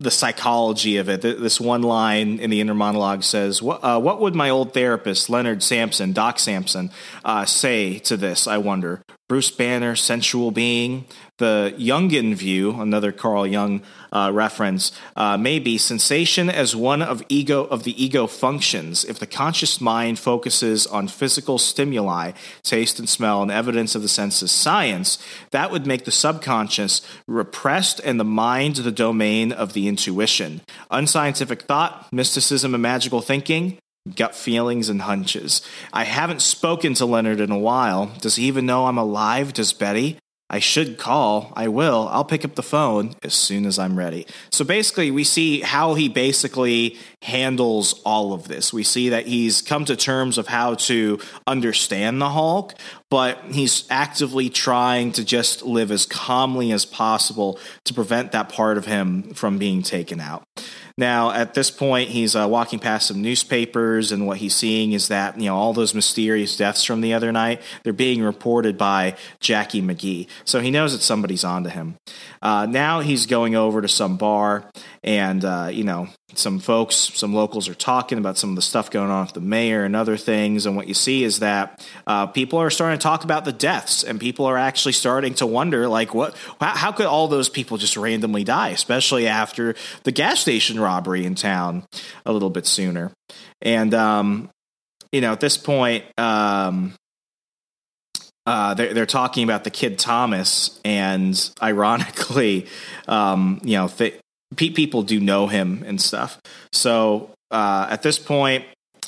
the psychology of it. This one line in the inner monologue says, "What, uh, what would my old therapist, Leonard Samson, Doc Samson, uh, say to this? I wonder. Bruce Banner, sensual being, the Jungian view, another Carl Jung uh, reference, uh, may be sensation as one of ego of the ego functions. If the conscious mind focuses on physical stimuli, taste and smell, and evidence of the senses, science, that would make the subconscious repressed and the mind the domain of the intuition. Unscientific thought, mysticism, and magical thinking gut feelings and hunches. I haven't spoken to Leonard in a while. Does he even know I'm alive? Does Betty? I should call. I will. I'll pick up the phone as soon as I'm ready. So basically, we see how he basically handles all of this. We see that he's come to terms of how to understand the Hulk, but he's actively trying to just live as calmly as possible to prevent that part of him from being taken out. Now, at this point, he's uh, walking past some newspapers, and what he's seeing is that you know all those mysterious deaths from the other night they're being reported by Jackie McGee. So he knows that somebody's onto him. Uh, now he's going over to some bar, and uh, you know some folks, some locals are talking about some of the stuff going on with the mayor and other things. And what you see is that uh, people are starting to talk about the deaths, and people are actually starting to wonder, like, what? How, how could all those people just randomly die, especially after the gas station robbery in town a little bit sooner? And um, you know, at this point, um, uh, they're, they're talking about the kid Thomas, and ironically, um, you know, th- people do know him and stuff. So uh, at this point,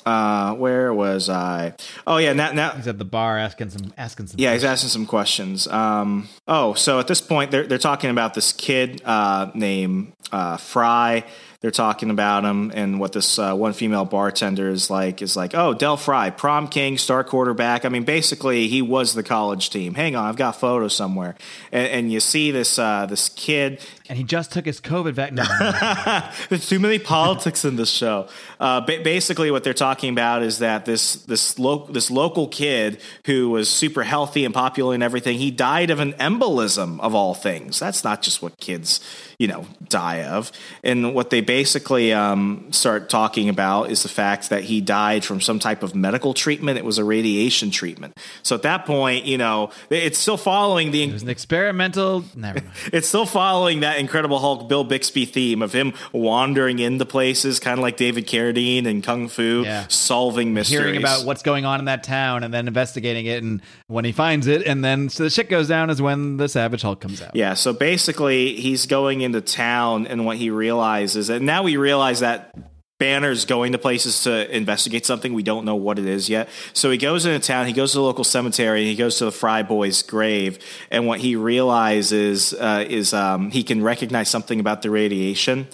uh, where was I? Oh yeah, now, now he's at the bar asking some asking some. Yeah, questions. he's asking some questions. Um, oh, so at this point, they're they're talking about this kid uh, named uh, Fry they're talking about him and what this uh, one female bartender is like is like, oh, Del Fry, prom king, star quarterback. I mean, basically, he was the college team. Hang on, I've got photos somewhere, and, and you see this uh, this kid, and he just took his COVID vaccine. No. *laughs* There's too many politics in this show. Uh, ba- basically, what they're talking about is that this this lo- this local kid who was super healthy and popular and everything, he died of an embolism of all things. That's not just what kids you know die of, and what they basically um, start talking about is the fact that he died from some type of medical treatment. It was a radiation treatment. So at that point, you know, it's still following the. It was an experimental. Never mind. *laughs* it's still following that Incredible Hulk Bill Bixby theme of him wandering into places, kind of like David Carradine and Kung Fu, yeah. solving mysteries, hearing about what's going on in that town, and then investigating it. And when he finds it, and then so the shit goes down is when the Savage Hulk comes out. Yeah. So basically, he's going into town, and what he realizes, and now we realize that Banner's going to places to investigate something. We don't know what it is yet. So he goes into town, he goes to the local cemetery, and he goes to the Fry boy's grave. And what he realizes uh, is um, he can recognize something about the radiation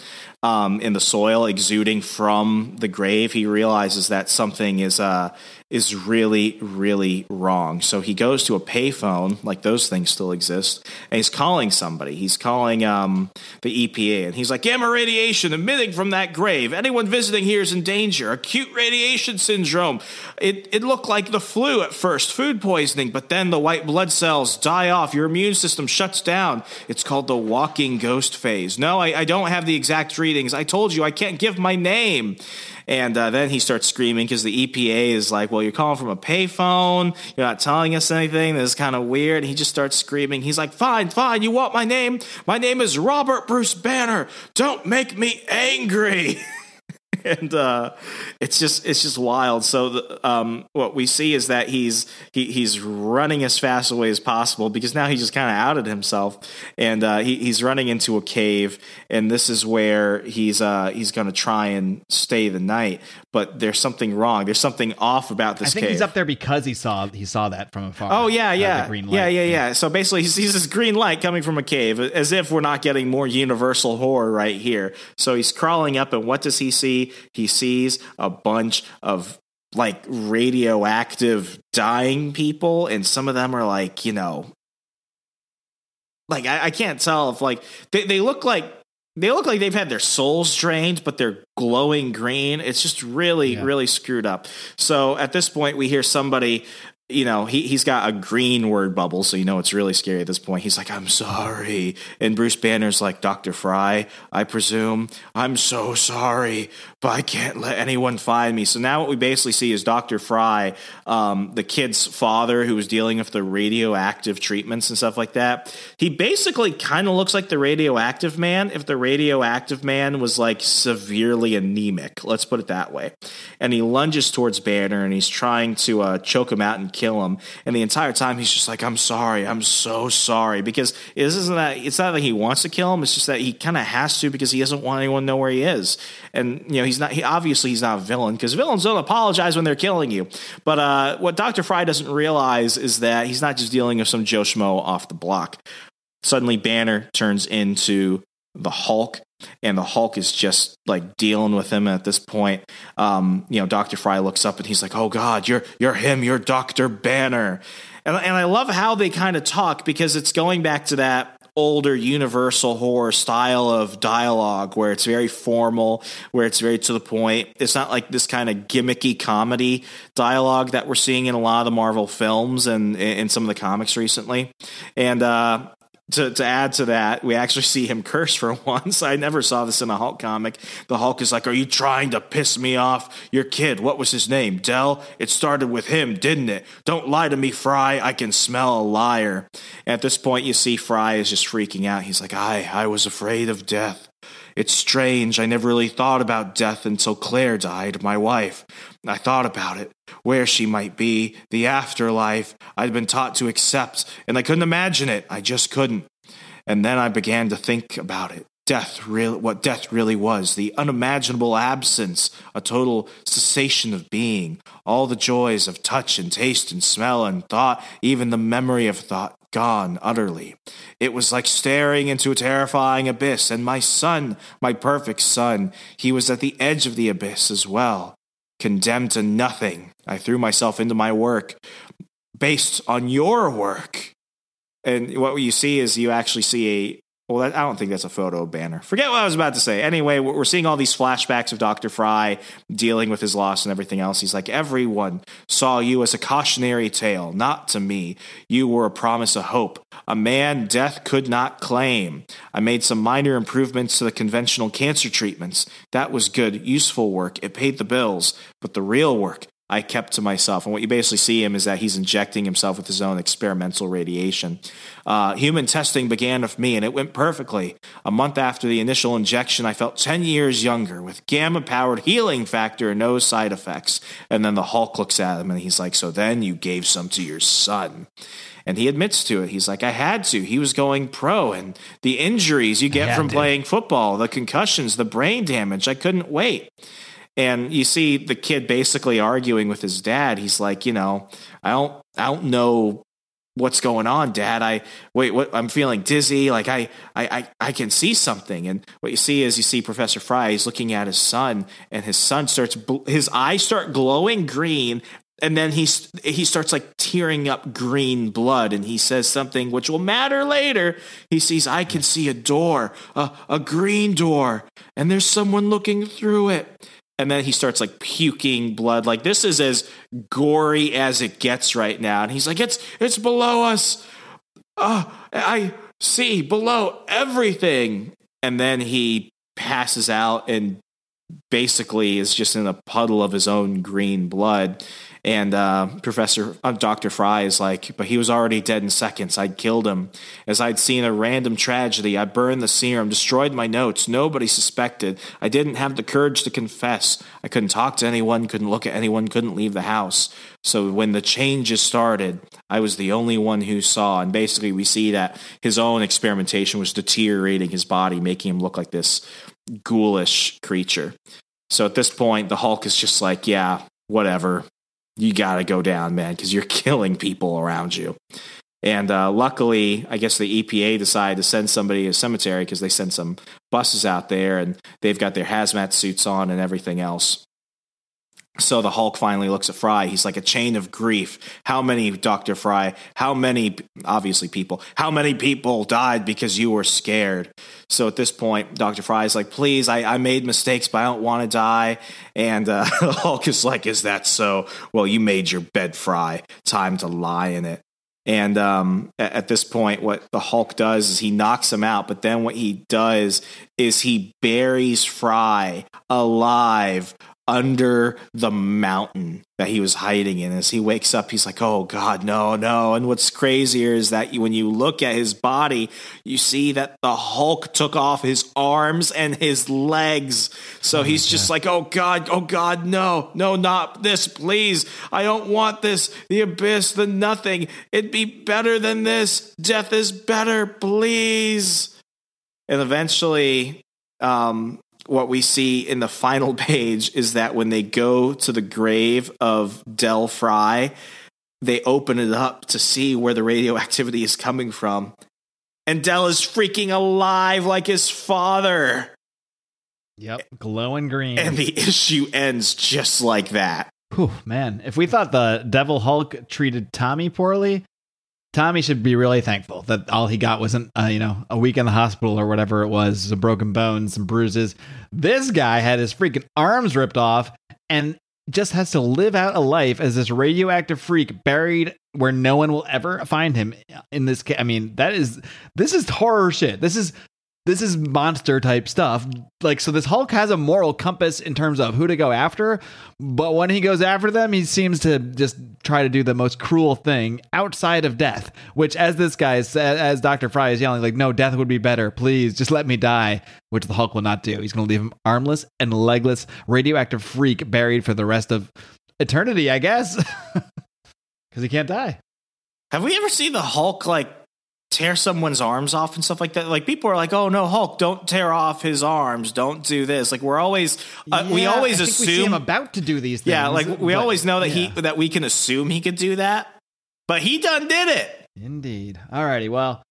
um, in the soil exuding from the grave. He realizes that something is uh, is really, really wrong. So he goes to a payphone, like those things still exist, and he's calling somebody. He's calling um, the EPA, and he's like, Gamma radiation emitting from that grave. Anyone visiting here is in danger. Acute radiation syndrome. It, it looked like the flu at first, food poisoning, but then the white blood cells die off. Your immune system shuts down. It's called the walking ghost phase. No, I, I don't have the exact readings. I told you I can't give my name. And uh, then he starts screaming because the EPA is like, well, you're calling from a payphone. You're not telling us anything. This is kind of weird. And he just starts screaming. He's like, fine, fine. You want my name? My name is Robert Bruce Banner. Don't make me angry. *laughs* *laughs* and uh, it's just it's just wild. So the, um, what we see is that he's he, he's running as fast away as possible because now he just kind of outed himself, and uh, he, he's running into a cave, and this is where he's uh, he's going to try and stay the night. But there's something wrong. There's something off about this. I think cave. he's up there because he saw he saw that from afar. Oh yeah, yeah, green light. yeah, yeah, yeah. So basically, he sees this green light coming from a cave, as if we're not getting more universal horror right here. So he's crawling up, and what does he see? He sees a bunch of like radioactive dying people, and some of them are like, you know, like I, I can't tell if like they, they look like they look like they've had their souls drained, but they're glowing green. It's just really, yeah. really screwed up. So at this point, we hear somebody you know, he, he's got a green word bubble, so you know it's really scary at this point. He's like, I'm sorry. And Bruce Banner's like, Dr. Fry, I presume, I'm so sorry, but I can't let anyone find me. So now what we basically see is Dr. Fry, um, the kid's father who was dealing with the radioactive treatments and stuff like that. He basically kind of looks like the radioactive man if the radioactive man was like severely anemic. Let's put it that way. And he lunges towards Banner and he's trying to uh, choke him out and kill him. And the entire time he's just like, I'm sorry, I'm so sorry. Because this isn't that it's not that he wants to kill him, it's just that he kind of has to because he doesn't want anyone to know where he is. And you know, he's not he obviously he's not a villain because villains don't apologize when they're killing you. But uh, what Dr. Fry doesn't realize is that he's not just dealing with some Joe Schmo off the block. Suddenly Banner turns into the Hulk and the Hulk is just like dealing with him at this point. Um, you know, Doctor Fry looks up and he's like, "Oh God, you're you're him, you're Doctor Banner," and and I love how they kind of talk because it's going back to that older universal horror style of dialogue where it's very formal where it's very to the point. It's not like this kind of gimmicky comedy dialogue that we're seeing in a lot of the marvel films and in some of the comics recently. And uh to, to add to that, we actually see him curse for *laughs* once. I never saw this in a Hulk comic. The Hulk is like, Are you trying to piss me off? Your kid, what was his name? Dell? It started with him, didn't it? Don't lie to me, Fry. I can smell a liar. At this point, you see Fry is just freaking out. He's like, I, I was afraid of death. It's strange. I never really thought about death until Claire died, my wife. I thought about it, where she might be, the afterlife I'd been taught to accept, and I couldn't imagine it. I just couldn't. And then I began to think about it. Death, real, what death really was, the unimaginable absence, a total cessation of being, all the joys of touch and taste and smell and thought, even the memory of thought, gone utterly. It was like staring into a terrifying abyss, and my son, my perfect son, he was at the edge of the abyss as well. Condemned to nothing, I threw myself into my work based on your work. And what you see is you actually see a well, that, I don't think that's a photo banner. Forget what I was about to say. Anyway, we're seeing all these flashbacks of Dr. Fry dealing with his loss and everything else. He's like, Everyone saw you as a cautionary tale, not to me. You were a promise of hope, a man death could not claim. I made some minor improvements to the conventional cancer treatments. That was good, useful work. It paid the bills. But the real work, I kept to myself. And what you basically see him is that he's injecting himself with his own experimental radiation. Uh, human testing began with me, and it went perfectly. A month after the initial injection, I felt 10 years younger with gamma powered healing factor and no side effects. And then the Hulk looks at him and he's like, So then you gave some to your son. And he admits to it. He's like, I had to. He was going pro, and the injuries you get from to. playing football, the concussions, the brain damage, I couldn't wait. And you see the kid basically arguing with his dad. He's like, you know, I don't, I don't know what's going on, Dad. I wait, what? I'm feeling dizzy. Like I, I, I, I can see something. And what you see is you see Professor Fry. He's looking at his son, and his son starts, his eyes start glowing green. And then he he starts like tearing up green blood, and he says something which will matter later. He sees, "I can see a door, a, a green door, and there's someone looking through it." And then he starts like puking blood. Like this is as gory as it gets right now. And he's like it's it's below us. Uh, i see below everything. And then he passes out and basically is just in a puddle of his own green blood and uh, Professor uh, Doctor Fry is like, but he was already dead in seconds. I'd killed him. As I'd seen a random tragedy, I burned the serum, destroyed my notes. Nobody suspected. I didn't have the courage to confess. I couldn't talk to anyone, couldn't look at anyone, couldn't leave the house. So when the changes started, I was the only one who saw. And basically, we see that his own experimentation was deteriorating his body, making him look like this ghoulish creature. So at this point, the Hulk is just like, yeah, whatever you got to go down, man, because you're *laughs* killing people around you. And uh, luckily, I guess the EPA decided to send somebody to a cemetery because they sent some buses out there and they've got their hazmat suits on and everything else. So the Hulk finally looks at Fry. He's like a chain of grief. How many, Dr. Fry? How many, obviously, people, how many people died because you were scared? So at this point, Dr. Fry is like, please, I, I made mistakes, but I don't want to die. And uh, *laughs* Hulk is like, is that so? Well, you made your bed, Fry. Time to lie in it. And um, at this point, what the Hulk does is he knocks him out. But then what he does is he buries Fry alive under the mountain that he was hiding in. As he wakes up, he's like, "Oh God, no, no!" And what's crazier is that when you look at his body, you see that the Hulk took off his arms and his legs. So he's just like, "Oh God, oh God, no, no, not this, please! I don't want this. The abyss, the nothing. It'd be better than this. Death is better, please." And eventually, um, what we see in the final *laughs* page is that when they go to the grave of Del Fry, they open it up to see where the radioactivity is coming from. And Del is freaking alive like his father. Yep, glowing green. And the issue ends just like that. Whew, man, if we thought the Devil Hulk treated Tommy poorly, Tommy should be really thankful that all he got wasn't, uh, you know, a week in the hospital or whatever it was, some broken bones, some bruises. This guy had his freaking arms ripped off and just has to live out a life as this radioactive freak buried where no one will ever find him in this I mean that is this is horror shit. This is this is monster type stuff. Like, so this Hulk has a moral compass in terms of who to go after, but when he goes after them, he seems to just try to do the most cruel thing outside of death. Which, as this guy, is, as Doctor Fry is yelling, like, "No, death would be better. Please, just let me die." Which the Hulk will not do. He's going to leave him armless and legless, radioactive freak buried for the rest of eternity, I guess, *laughs* because he can't die. Have we ever seen the Hulk like tear someone's arms off and stuff like that? Like people are like, "Oh no, Hulk, don't tear off his arms. Don't do this." Like we're always uh, we always assume we about to do these things. Yeah, like we but- always know that yeah. he that we can assume he could do that. But he done did it. Indeed. Alrighty, well,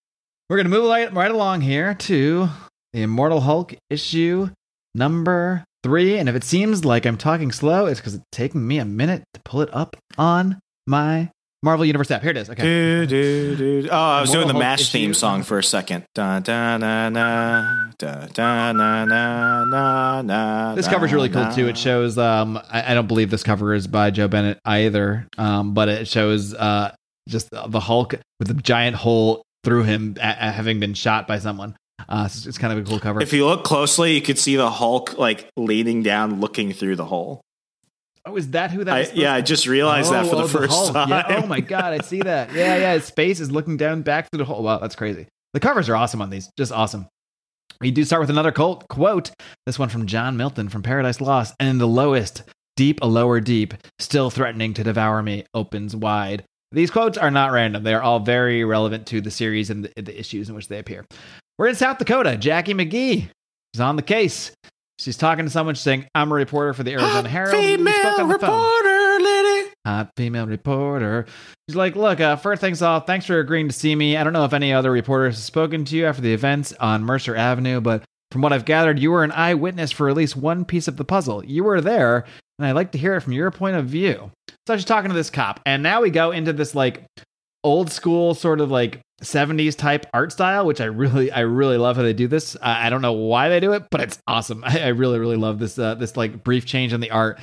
we're gonna move right, right along here to the Immortal Hulk issue number three. And if it seems like I'm talking slow, it's because it's taking me a minute to pull it up on my Marvel Universe app. Here it is. Okay. Do, do, do. Oh, I was Immortal doing the Hulk Mash issue. theme song for a second. Da, da, na, na, da, da, na, na, na, na, This cover's really cool too. It shows. Um, I, I don't believe this cover is by Joe Bennett either. Um, but it shows uh just the Hulk with a giant hole through him, a- a- having been shot by someone. Uh, so it's, it's kind of a cool cover. If you look closely, you could see the Hulk like leaning down, looking through the hole. Oh, is that who that? I, yeah, I just realized that oh, for Oh, the oh, first Hulk. time. Yeah. Oh my god, I see that. Yeah, yeah. His face is looking down back through the hole. Wow, that's crazy. The covers are awesome on these. Just awesome. We do start with another cult quote. This one from John Milton from Paradise Lost. And in the lowest, deep a lower deep, still threatening to devour me, opens wide. These quotes are not random. They are all very relevant to the series and the, the issues in which they appear. We're in South Dakota. Jackie McGee is on the case. She's talking to someone. She's saying, "I'm a reporter for the Arizona Herald." We spoke Female on the phone reporter, Liddy. hot female reporter. She's like, Look, uh, first things off, thanks for agreeing to see me. I don't know if any other reporters have spoken to you after the events on Mercer Avenue, but from what I've gathered, you were an eyewitness for at least one piece of the puzzle. You were there, and I'd like to hear it from your point of view. So she's talking to this cop, and now we go into this like old school sort of like 70s type art style which i really i really love how they do this. I, don't know why they do it but it's awesome. *laughs* I, I really really love this uh, this like brief change in the art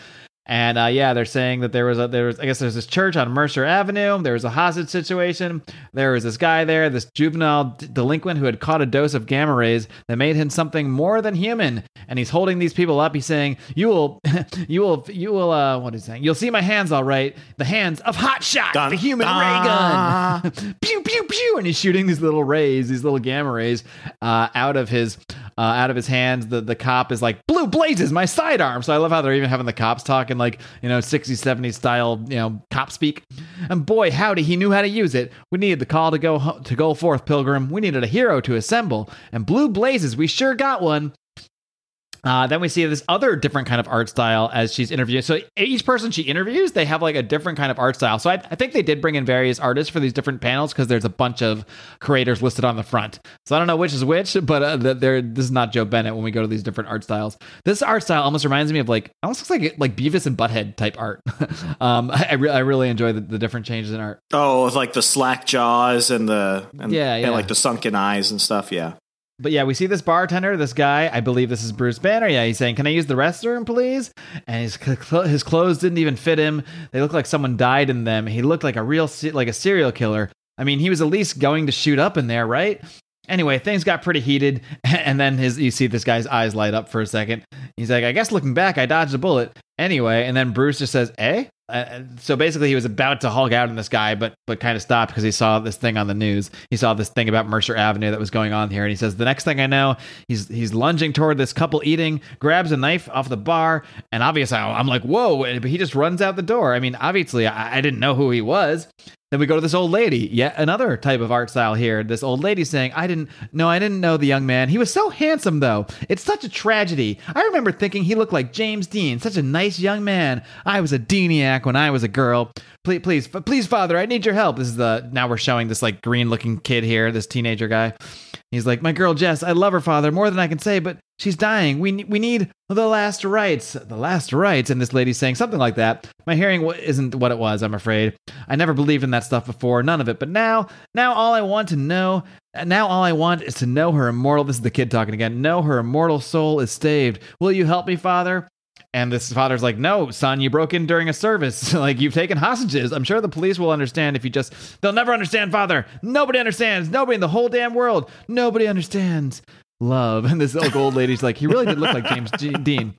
and uh, yeah, they're saying that there was a there was I guess there's this church on Mercer Avenue. There was a hostage situation. There was this guy there, this juvenile d- delinquent who had caught a dose of gamma rays that made him something more than human. And he's holding these people up. He's saying, "You will, *laughs* you will, you will. Uh, what is he saying? You'll see my hands, all right. The hands of Hot Shot, Dun, the human dun. ray gun. *laughs* pew pew pew." And he's shooting these little rays, these little gamma rays, uh, out of his uh, out of his hands. The the cop is like, "Blue blazes, my sidearm." So I love how they're even having the cops talking like you know 60s 70s style you know cop speak. And boy, howdy, he knew how to use it. We needed the call to go to go forth, Pilgrim. We needed a hero to assemble, and blue blazes, we sure got one. Uh, then we see this other different kind of art style as she's interviewed. So each person she interviews, they have like a different kind of art style. So I, I think they did bring in various artists for these different panels because there's a bunch of creators listed on the front. So I don't know which is which, but uh, this is not Joe Bennett when we go to these different art styles. This art style almost reminds me of like almost looks like like Beavis and Butthead type art. *laughs* um, I, I, re- I really enjoy the, the different changes in art. Oh, like the slack jaws and the and, Yeah, yeah. and like the sunken eyes and stuff. Yeah. But yeah, we see this bartender, this guy. I believe this is Bruce Banner. Yeah, he's saying, "Can I use the restroom, please?" And his his clothes didn't even fit him. They look like someone died in them. He looked like a real like a serial killer. I mean, he was at least going to shoot up in there, right? Anyway, things got pretty heated, *laughs* and then his you see this guy's eyes light up for a second. He's like, "I guess looking back, I dodged a bullet. Anyway, and then Bruce just says, "Eh." Uh, so basically, he was about to hulk out on this guy, but but kind of stopped because he saw this thing on the news. He saw this thing about Mercer Avenue that was going on here, and he says, "The next thing I know, he's he's lunging toward this couple eating, grabs a knife off the bar, and obviously I'm like, whoa!" But he just runs out the door. I mean, obviously, I, I didn't know who he was. Then we go to this old lady, yet another type of art style here. This old lady saying, I didn't no, I didn't know the young man. He was so handsome though. It's such a tragedy. I remember thinking he looked like James Dean, such a nice young man. I was a Deaniac when I was a girl. Please please please, father, I need your help. This is the now we're showing this like green looking kid here, this teenager guy. He's like, My girl Jess, I love her father more than I can say, but she's dying. We we need the last rites, the last rites. And this lady's saying something like that. My hearing isn't what it was. I'm afraid. I never believed in that stuff before, none of it. But now, now all I want to know, now all I want is to know her immortal. This is the kid talking again. Know her immortal soul is saved. Will you help me, Father? And this father's like, No, son, you broke in during a service. *laughs* like, you've taken hostages. I'm sure the police will understand if you just. They'll never understand, father. Nobody understands. Nobody in the whole damn world. Nobody understands love. *laughs* And this old lady's like, He really did look like James G- *laughs* Dean.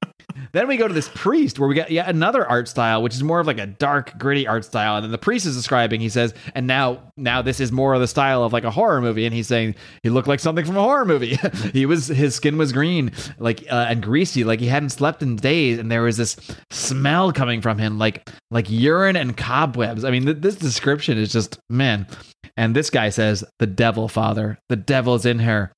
Then we go to this priest where we get yet another art style, which is more of like a dark, gritty art style. And then the priest is describing, he says, and now now this is more of the style of like a horror movie. And he's saying he looked like something from a horror movie. *laughs* he was his skin was green, like uh, and greasy, like he hadn't slept in days, and there was this smell coming from him, like like urine and cobwebs. I mean, th- this description is just man. And this guy says, "The devil, father, the devil's in her."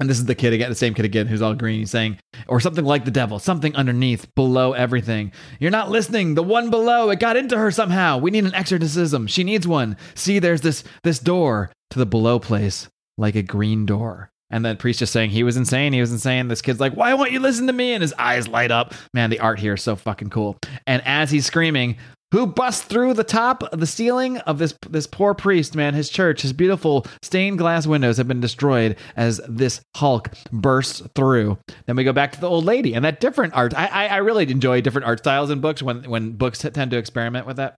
And this is the kid again, the same kid again, who's all green. He's saying, or something like the devil, something underneath, below everything. You're not listening. The one below, it got into her somehow. We need an exorcism. She needs one. See, there's this this door to the below place, like a green door. And the priest just saying he was insane. He was insane. This kid's like, why won't you listen to me? And his eyes light up. Man, the art here is so fucking cool. And as he's screaming, who busts through the top of the ceiling of this this poor priest man. His church his beautiful stained glass windows have been destroyed as this hulk bursts through. Then we go back to the old lady and that different art. I i, I really enjoy different art styles in books when when books tend to experiment with that.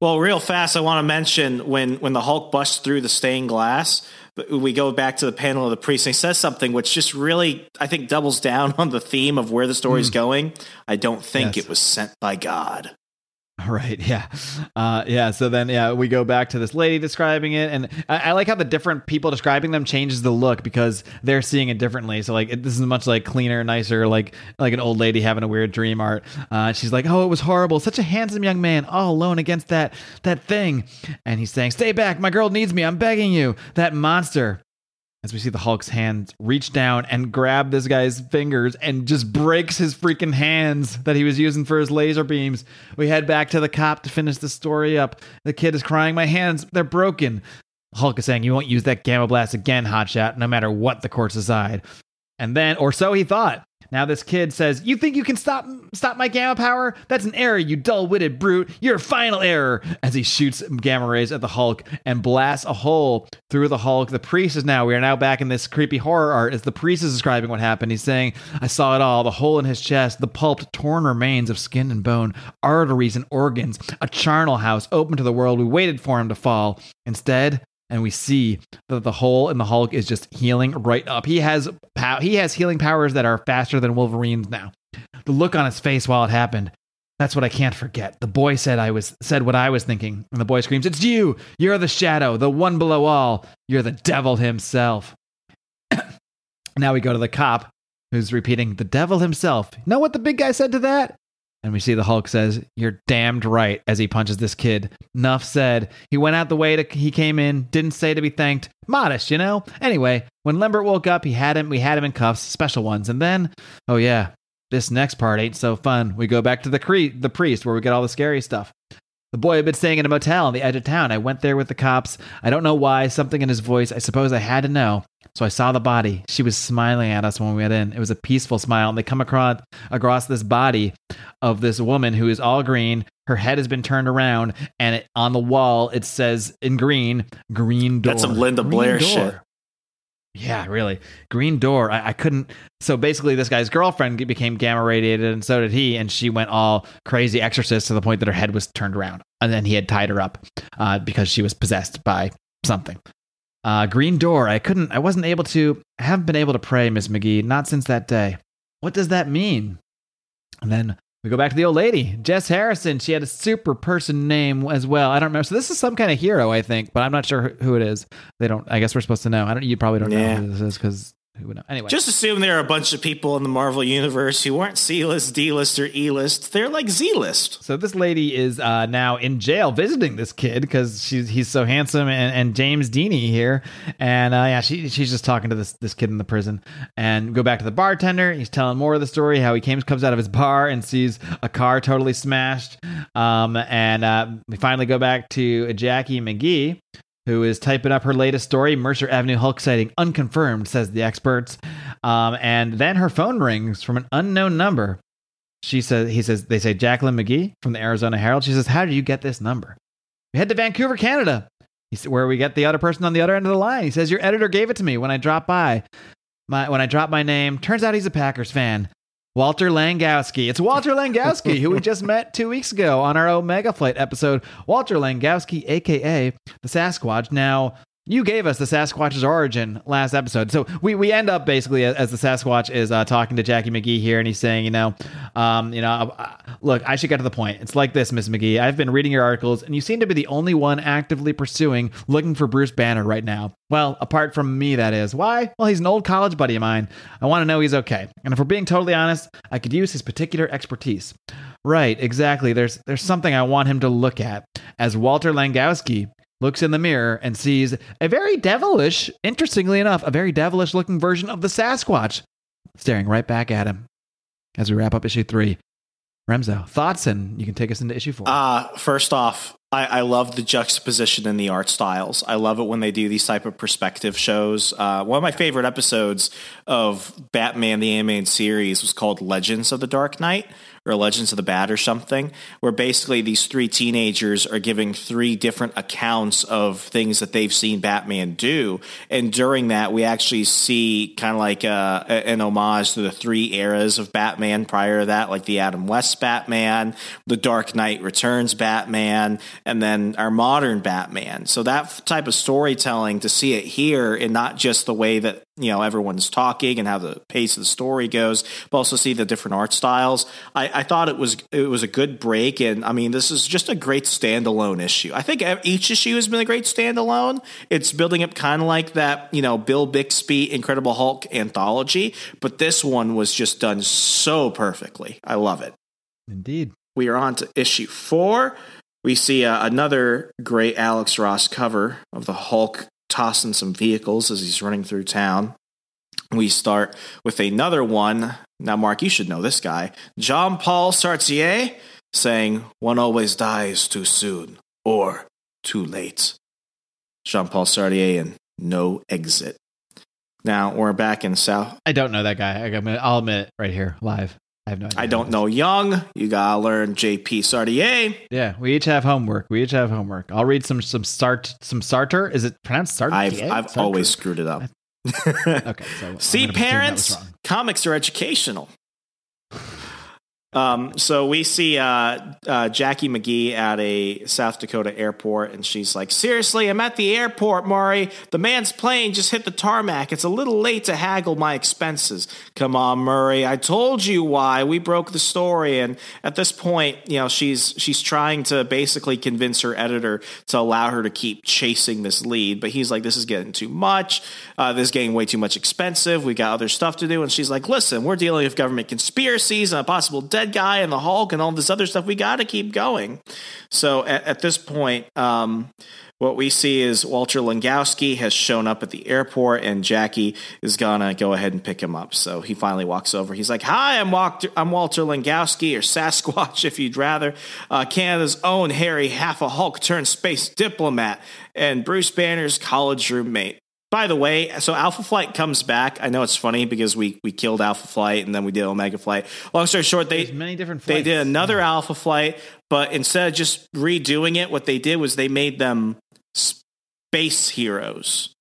Well real fast i want to mention when when the hulk busts through the stained glass we go back to the panel of the priest and he says something which just really i think doubles down *laughs* on the theme of where the story's mm. going. I don't think yes. it was sent by god *laughs* Right. Yeah. Uh, yeah. So then, yeah, we go back to this lady describing it, and I, I, like how the different people describing them changes the look because they're seeing it differently. So like, it, this is much like cleaner, nicer, like like an old lady having a weird dream art. Uh, she's like, "Oh, it was horrible. Such a handsome young man, all alone against that that thing," and he's saying, "Stay back. My girl needs me. I'm begging you. That monster." As we see the Hulk's hands reach down and grab this guy's fingers and just breaks his freaking hands that he was using for his laser beams. We head back to the cop to finish the story up. The kid is crying, My hands, they're broken. Hulk is saying, You won't use that gamma blast again, Hotshot, no matter what the courts decide. And then, or so he thought. Now this kid says, "You think you can stop stop my gamma power? That's an error, you dull-witted brute. Your final error." As he shoots gamma rays at the Hulk and blasts a hole through the Hulk. The priest is now. We are now back in this creepy horror art as the priest is describing what happened. He's saying, "I saw it all: the hole in his chest, the pulped, torn remains of skin and bone, arteries and organs, a charnel house open to the world. We waited for him to fall. Instead, and we see that the hole in the Hulk is just healing right up. He has pow- he has healing powers that are faster than Wolverine's now. The look on his face while it happened. That's what I can't forget. The boy said I was said what I was thinking, and the boy screams, "It's you! You're the shadow, the one below all. You're the devil himself." *coughs* now we go to the cop who's repeating, "The devil himself." Know what the big guy said to that? And we see the Hulk says, You're damned right, as he punches this kid. Nuff said. He went out the way to, he came in, didn't say to be thanked. Modest, you know? Anyway, when Lambert woke up, he had him, we had him in cuffs, special ones. And then, oh yeah, this next part ain't so fun. We go back to the, cre- the priest where we get all the scary stuff. The boy had been staying in a motel on the edge of town. I went there with the cops. I don't know why, something in his voice. I suppose I had to know. So I saw the body. She was smiling at us when we went in. It was a peaceful smile. And they come across across this body of this woman who is all green. Her head has been turned around, and it, on the wall it says in green, "Green door." That's some Linda green Blair door. shit. Yeah, really. Green door. I, I, couldn't. So basically, this guy's girlfriend became gamma radiated, and so did he. And she went all crazy exorcist to the point that her head was turned around. And then he had tied her up uh, because she was possessed by something. Uh, green door. I couldn't. I wasn't able to. I haven't been able to pray, Miss McGee. Not since that day. What does that mean? And then We go back to the old lady, Jess Harrison. She had a super person name as well. I don't remember. So this is some kind of hero, I think, but I'm not sure who it is. They don't. I guess we're supposed to know. I don't. You probably don't Yeah. know who this is because who would know? Anyway, Just assume there are a bunch of people in the Marvel universe who aren't C list, D list, or E list. They're like Z list. So this lady is uh, now in jail visiting this kid because she's he's so handsome and, and James Deaney here, and uh, yeah, she she's just talking to this this kid in the prison. And go back to the bartender. He's telling more of the story how he came comes out of his bar and sees a car totally smashed. Um, and uh, we finally go back to Jackie McGee. Who is typing up her latest story? Mercer Avenue Hulk sighting unconfirmed, says the experts. Um, and then her phone rings from an unknown number she says he says they say Jacqueline McGee from the Arizona Herald. She says, "How did you get this number?" We head to Vancouver, Canada. He said, where we get the other person on the other end of the line. He says, "Your editor gave it to me when I dropped by. My when I dropped my name. Turns out he's a Packers fan." Walter Langkowski. It's Walter Langkowski, who we just met two weeks ago on our Omega Flight episode. Walter Langkowski, aka the Sasquatch. Now, you gave us the Sasquatch's origin last episode. So we, we end up basically as, the Sasquatch is uh, talking to Jackie McGee here, and he's saying, you know, um, you know, uh, look, I should get to the point. It's like this, Miss McGee. I've been reading your articles, and you seem to be the only one actively pursuing looking for Bruce Banner right now. Well, apart from me, that is. Why? Well, he's an old college buddy of mine. I want to know he's okay. And if we're being totally honest, I could use his particular expertise. Right, exactly. There's there's something I want him to look at. As Walter Langkowski looks in the mirror and sees a very devilish, interestingly enough, a very devilish looking version of the Sasquatch staring right back at him. As we wrap up issue three, Remzo, thoughts, and you can take us into issue four. Uh, first off, I, I love the juxtaposition in the art styles. I love it when they do these type of perspective shows. Uh, one of my favorite episodes of Batman the animated series was called Legends of the Dark Knight or Legends of the Bat or something, where basically these three teenagers are giving three different accounts of things that they've seen Batman do. And during that, we actually see kind of like uh, a, an homage to the three eras of Batman prior to that, like the Adam West Batman, the Dark Knight Returns Batman, and then our modern Batman. So that type of storytelling to see it here and not just the way that you know everyone's talking and how the pace of the story goes, but also see the different art styles. I, I thought it was it was a good break, and I mean this is just a great standalone issue. I think each issue has been a great standalone. It's building up kind of like that you know Bill Bixby Incredible Hulk anthology, but this one was just done so perfectly. I love it. Indeed. We are on to issue four. We see uh, another great Alex Ross cover of the Hulk tossing some vehicles as he's running through town. We start with another one. Now, Mark, you should know this guy. Jean Paul Sartier saying, One always dies too soon or too late. Jean Paul Sartier and No Exit. Now, we're back in South. I don't know that guy. I'll admit it right here, live. I have no idea. I don't know Young. You gotta learn JP Sartier. Yeah, we each have homework. We each have homework. I'll read some some start some Sartre. Is it pronounced Sartre? I've I've always screwed it up. *laughs* okay, so See, gonna presume that was parents, comics are educational. Um, so we see uh, uh, Jackie McGee at a South Dakota airport, and she's like, "Seriously, I'm at the airport, Maury. The man's plane just hit the tarmac. It's a little late to haggle my expenses. Come on, Murray. I told you why. We broke the story." And at this point, you know, she's she's trying to basically convince her editor to allow her to keep chasing this lead, but he's like, "This is getting too much. Uh, this is getting way too much expensive. We got other stuff to do." And she's like, "Listen, we're dealing with government conspiracies and a possible dead guy and the Hulk and all this other stuff. We got to keep going." So at, at this point, um, what we see is Walter Langkowski has shown up at the airport, and Jackie is gonna go ahead and pick him up. So he finally walks over. He's like, "Hi, I'm Walter, I'm Walter Langowski, or Sasquatch, if you'd rather, uh, Canada's own Harry, half a Hulk turned space diplomat, and Bruce Banner's college roommate." By the way, so Alpha Flight comes back. I know it's funny because we we killed Alpha Flight and then we did Omega Flight. Long story short, they There's many different. they did another Alpha Flight, but instead of just redoing it, what they did was they made them space heroes.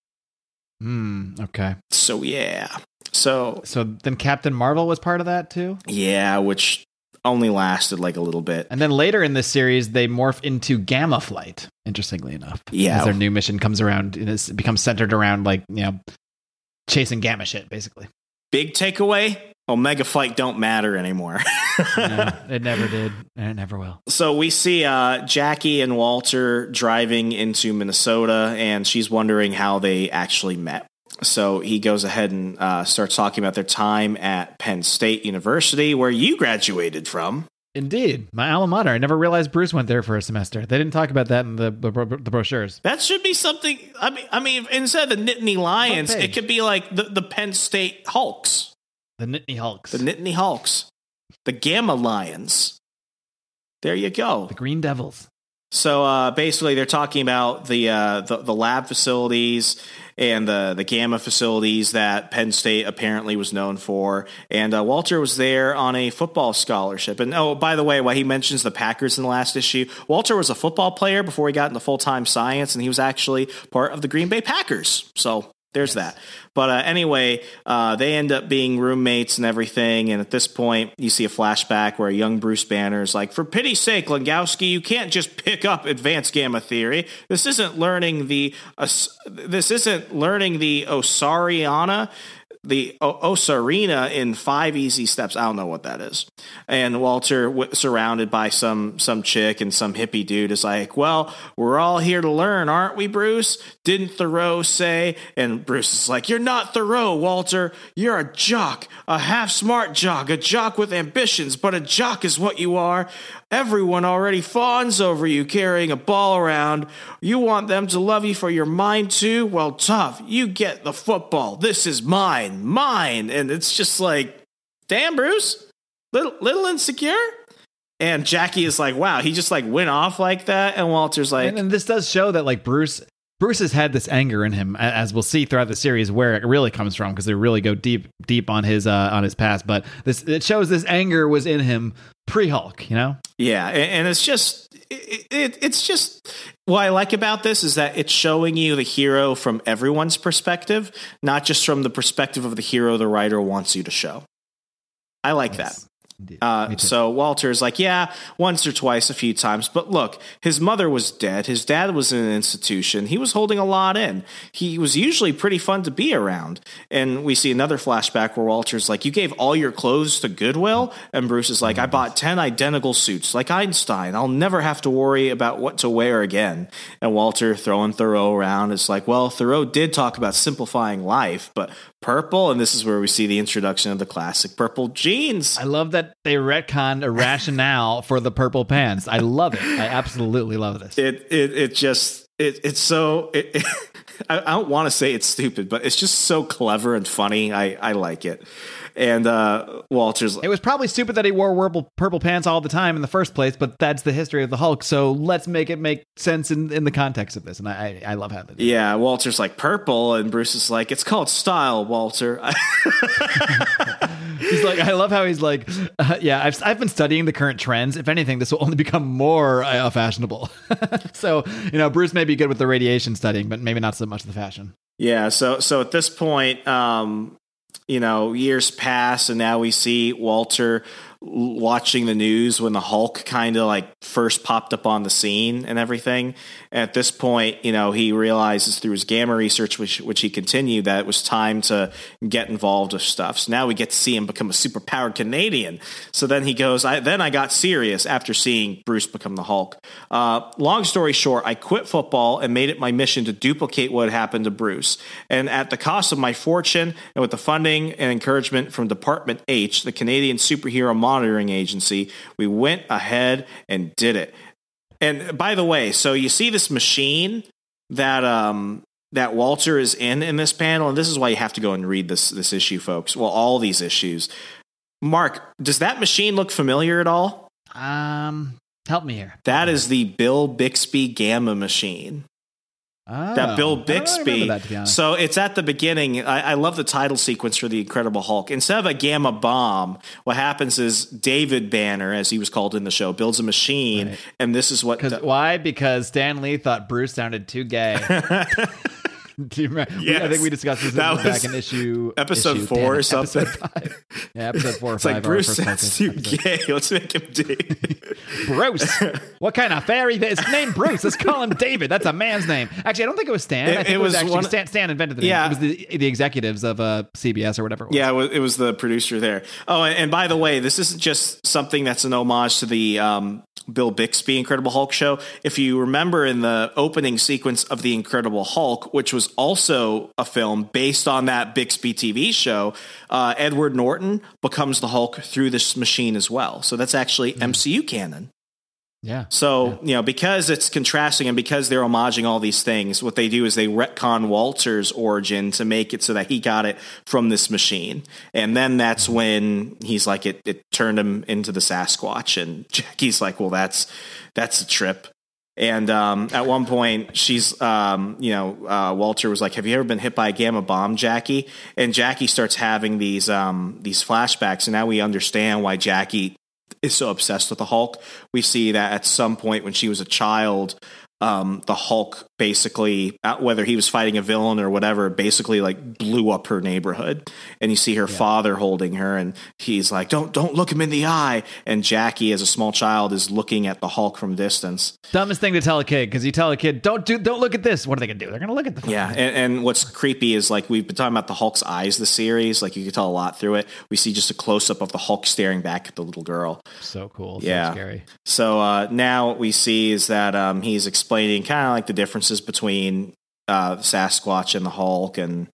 Hmm. Okay. So yeah, so So then Captain Marvel was part of that too. yeah, which only lasted like a little bit. And then later in this series, they morph into Gamma Flight. Interestingly enough, Yeah. as their new mission comes around, and it becomes centered around like you know chasing Gamma shit, basically. Big takeaway: Omega Flight don't matter anymore. *laughs* no, it never did, and it never will. So we see uh, Jackie and Walter driving into Minnesota, and she's wondering how they actually met. So he goes ahead and uh, starts talking about their time at Penn State University, where you graduated from. Indeed, my alma mater. I never realized Bruce went there for a semester. They didn't talk about that in the the, the brochures. That should be something. I mean, I mean, instead of the Nittany Lions, it could be like the, the Penn State Hulks, the Nittany Hulks, the Nittany Hulks, the Gamma Lions. There you go. The Green Devils. So uh, basically, they're talking about the, uh, the the lab facilities and the the gamma facilities that Penn State apparently was known for. And uh, Walter was there on a football scholarship. And oh, by the way, while he mentions the Packers in the last issue, Walter was a football player before he got into full time science, and he was actually part of the Green Bay Packers. So there's yes. that. But uh, anyway, uh, they end up being roommates and everything. And at this point, you see a flashback where a young Bruce Banner is like, "For pity's sake, Langkowski, you can't just pick up advanced gamma theory. This isn't learning the uh, this isn't learning the Osariana the Ocarina in five easy steps. I don't know what that is. And Walter, w- surrounded by some some chick and some hippie dude, is like, "Well, we're all here to learn, aren't we, Bruce?" Didn't Thoreau say? And Bruce is like, "You're not Thoreau, Walter. You're a jock, a half smart jock, a jock with ambitions, but a jock is what you are. Everyone already fawns over you carrying a ball around. You want them to love you for your mind too? Well, tough. You get the football. This is mine, mine. And it's just like, damn, Bruce, little little insecure. And Jackie is like, wow, he just like went off like that. And Walter's like, and, and this does show that like Bruce Bruce has had this anger in him, as we'll see throughout the series, where it really comes from, because they really go deep, deep on his uh, on his past. But this it shows this anger was in him pre Hulk, you know? Yeah, and it's just it, it, it's just what I like about this is that it's showing you the hero from everyone's perspective, not just from the perspective of the hero the writer wants you to show. I like yes. that. Uh, so Walter's like, yeah, once or twice, a few times. But look, his mother was dead. His dad was in an institution. He was holding a lot in. He was usually pretty fun to be around. And we see another flashback where Walter's like, you gave all your clothes to Goodwill? And Bruce is like, I bought 10 identical suits, like Einstein. I'll never have to worry about what to wear again. And Walter, throwing Thoreau around, is like, well, Thoreau did talk about simplifying life, but purple. And this is where we see the introduction of the classic purple jeans. I love that they retconned a rationale for the purple pants. I love it. I absolutely love this. It it it just it it's so it, it, *laughs* I, I don't want to say it's stupid, but it's just so clever and funny. I I like it. And uh, Walter's. It was probably stupid that he wore purple, purple pants all the time in the first place, but that's the history of the Hulk. So let's make it make sense in, in the context of this. And I, I love how that. Yeah, Walter's like purple, and Bruce is like, it's called style, Walter. *laughs* he's like, I love how he's like, uh, yeah, I've, I've been studying the current trends. If anything, this will only become more uh, fashionable. *laughs* so, you know, Bruce may be good with the radiation studying, but maybe not so much the fashion. Yeah. So, so at this point, um, you know, years pass and now we see Walter watching the news when the Hulk kind of like first popped up on the scene and everything. At this point, you know, he realizes through his gamma research, which which he continued, that it was time to get involved with stuff. So now we get to see him become a superpowered Canadian. So then he goes, I, then I got serious after seeing Bruce become the Hulk. Uh, long story short, I quit football and made it my mission to duplicate what happened to Bruce. And at the cost of my fortune and with the funding and encouragement from Department H, the Canadian superhero monitoring agency, we went ahead and did it. And by the way, so you see this machine that um that Walter is in in this panel, and this is why you have to go and read this this issue, folks. Well, all these issues. Mark, does that machine look familiar at all? Um, help me here. That is the Bill Bixby Gamma machine. Oh, that Bill oh, Bixby. That, so it's at the beginning. I, I, love the title sequence for the Incredible Hulk. Instead of a gamma bomb, what happens is David Banner, as he was called in the show, builds a machine, right. and this is what. The, why? Because Stan Lee thought Bruce sounded too gay. *laughs* *laughs* Do you remember? we- I think we discussed this That back in issue *laughs* episode issue, four or *laughs* something. Episode. Yeah, episode four or It's five. like Bruce, podcast too gay. Let's make him David. Bruce. What kind of fairy? It's named Bruce. Let's call him David. That's a man's name. Actually, I don't think it was Stan. It- I think it it was, was actually one- Stan. Stan invented the name. Yeah. It was the, the executives of uh, CBS or whatever. It was. Yeah, it was, it was the producer there. Oh, and, and by the way, this isn't just something that's an homage to the um, Bill Bixby Incredible Hulk show. If you remember in the opening sequence of The Incredible Hulk, which was also a film based on that Bixby TV show, uh, Edward Norton becomes the Hulk through this machine as well. So that's actually MCU canon. Yeah. So, you know, because it's contrasting and because they're homaging all these things, what they do is they retcon Walter's origin to make it so that he got it from this machine. And then that's when he's like, it, it turned him into the Sasquatch. And *laughs* Jackie's like, well, that's, that's a trip. And um, at one point, she's, um, you know, uh, Walter was like, "Have you ever been hit by a gamma bomb, Jackie?" And Jackie starts having these um, these flashbacks, and now we understand why Jackie is so obsessed with the Hulk. We see that at some point when she was a child, um, the Hulk basically, uh, whether he was fighting a villain or whatever, basically like blew up her neighborhood. And you see her father holding her, and he's like, "Don't don't look him in the eye." And Jackie, as a small child, is looking at the Hulk from distance. Dumbest thing to tell a kid because you tell a kid, don't do, don't look at this. What are they gonna do? They're gonna look at the Yeah, and, and what's creepy is like we've been talking about the Hulk's eyes, the series. Like you can tell a lot through it. We see just a close up of the Hulk staring back at the little girl. So cool. Yeah. So scary. So uh, now what we see is that um, he's explaining kind of like the differences between uh, Sasquatch and the Hulk, and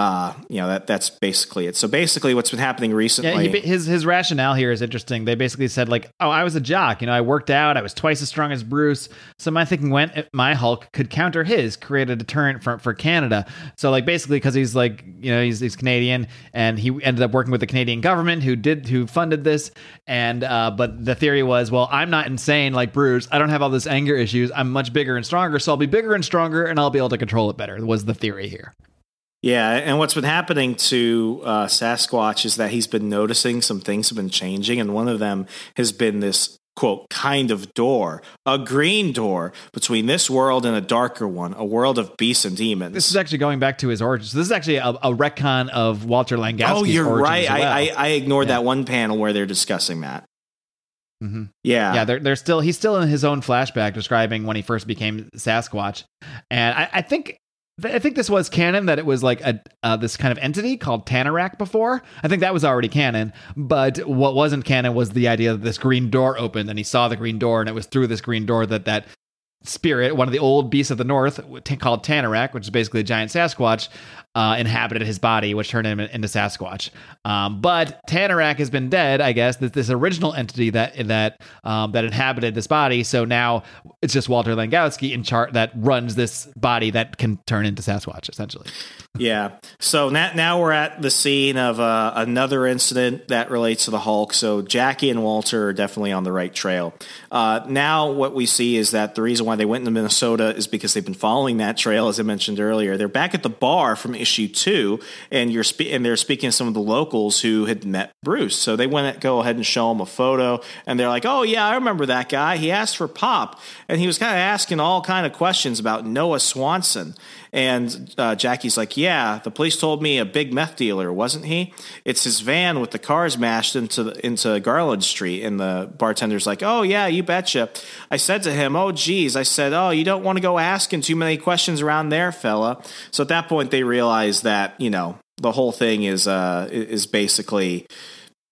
uh, you know that that's basically it. So basically, what's been happening recently? Yeah, he, his his rationale here is interesting. They basically said like, "Oh, I was a jock. You know, I worked out. I was twice as strong as Bruce. So my thinking went, my Hulk could counter his, create a deterrent for for Canada. So like basically because he's like, you know, he's he's Canadian, and he ended up working with the Canadian government who did who funded this. And uh, but the theory was, well, I'm not insane like Bruce. I don't have all this anger issues. I'm much bigger and stronger, so I'll be bigger and stronger, and I'll be able to control it better. Was the theory here? Yeah, and what's been happening to uh, Sasquatch is that he's been noticing some things have been changing, and one of them has been this quote kind of door, a green door between this world and a darker one, a world of beasts and demons. This is actually going back to his origins. This is actually a, a retcon of Walter Langkowski's oh, you're right. well. I, I, I ignored Yeah. that one panel where they're discussing that. Mhm. Yeah, yeah, they're, they're still he's still in his own flashback describing when he first became Sasquatch, and I, I think I think this was canon that it was like a uh, this kind of entity called Tanaraq before. I think that was already canon, but what wasn't canon was the idea that this green door opened and he saw the green door, and it was through this green door that that spirit, one of the old beasts of the north, called Tanaraq, which is basically a giant Sasquatch, uh, inhabited his body, which turned him into Sasquatch. Um, but Tanaraq has been dead, I guess. This, this original entity that that um, that inhabited this body. So now it's just Walter Langkowski in chart that runs this body that can turn into Sasquatch, essentially. Yeah. So now, now we're at the scene of uh, another incident that relates to the Hulk. So Jackie and Walter are definitely on the right trail. Uh, now, what we see is that the reason why they went into Minnesota is because they've been following that trail, as I mentioned earlier. They're back at the bar from issue two, and you're spe- and they're speaking to some of the locals who had met Bruce. So they went go ahead and show him a photo, and they're like, "Oh yeah, I remember that guy. He asked for pop, and he was kind of asking all kind of questions about Noah Swanson." And uh, Jackie's like, "Yeah, the police told me a big meth dealer, wasn't he? It's his van with the cars mashed into the, into Garland Street." And the bartender's like, "Oh yeah, you betcha." I said to him, "Oh geez," I said, "Oh, you don't want to go asking too many questions around there, fella." So at that point, they realize that you know the whole thing is uh, is basically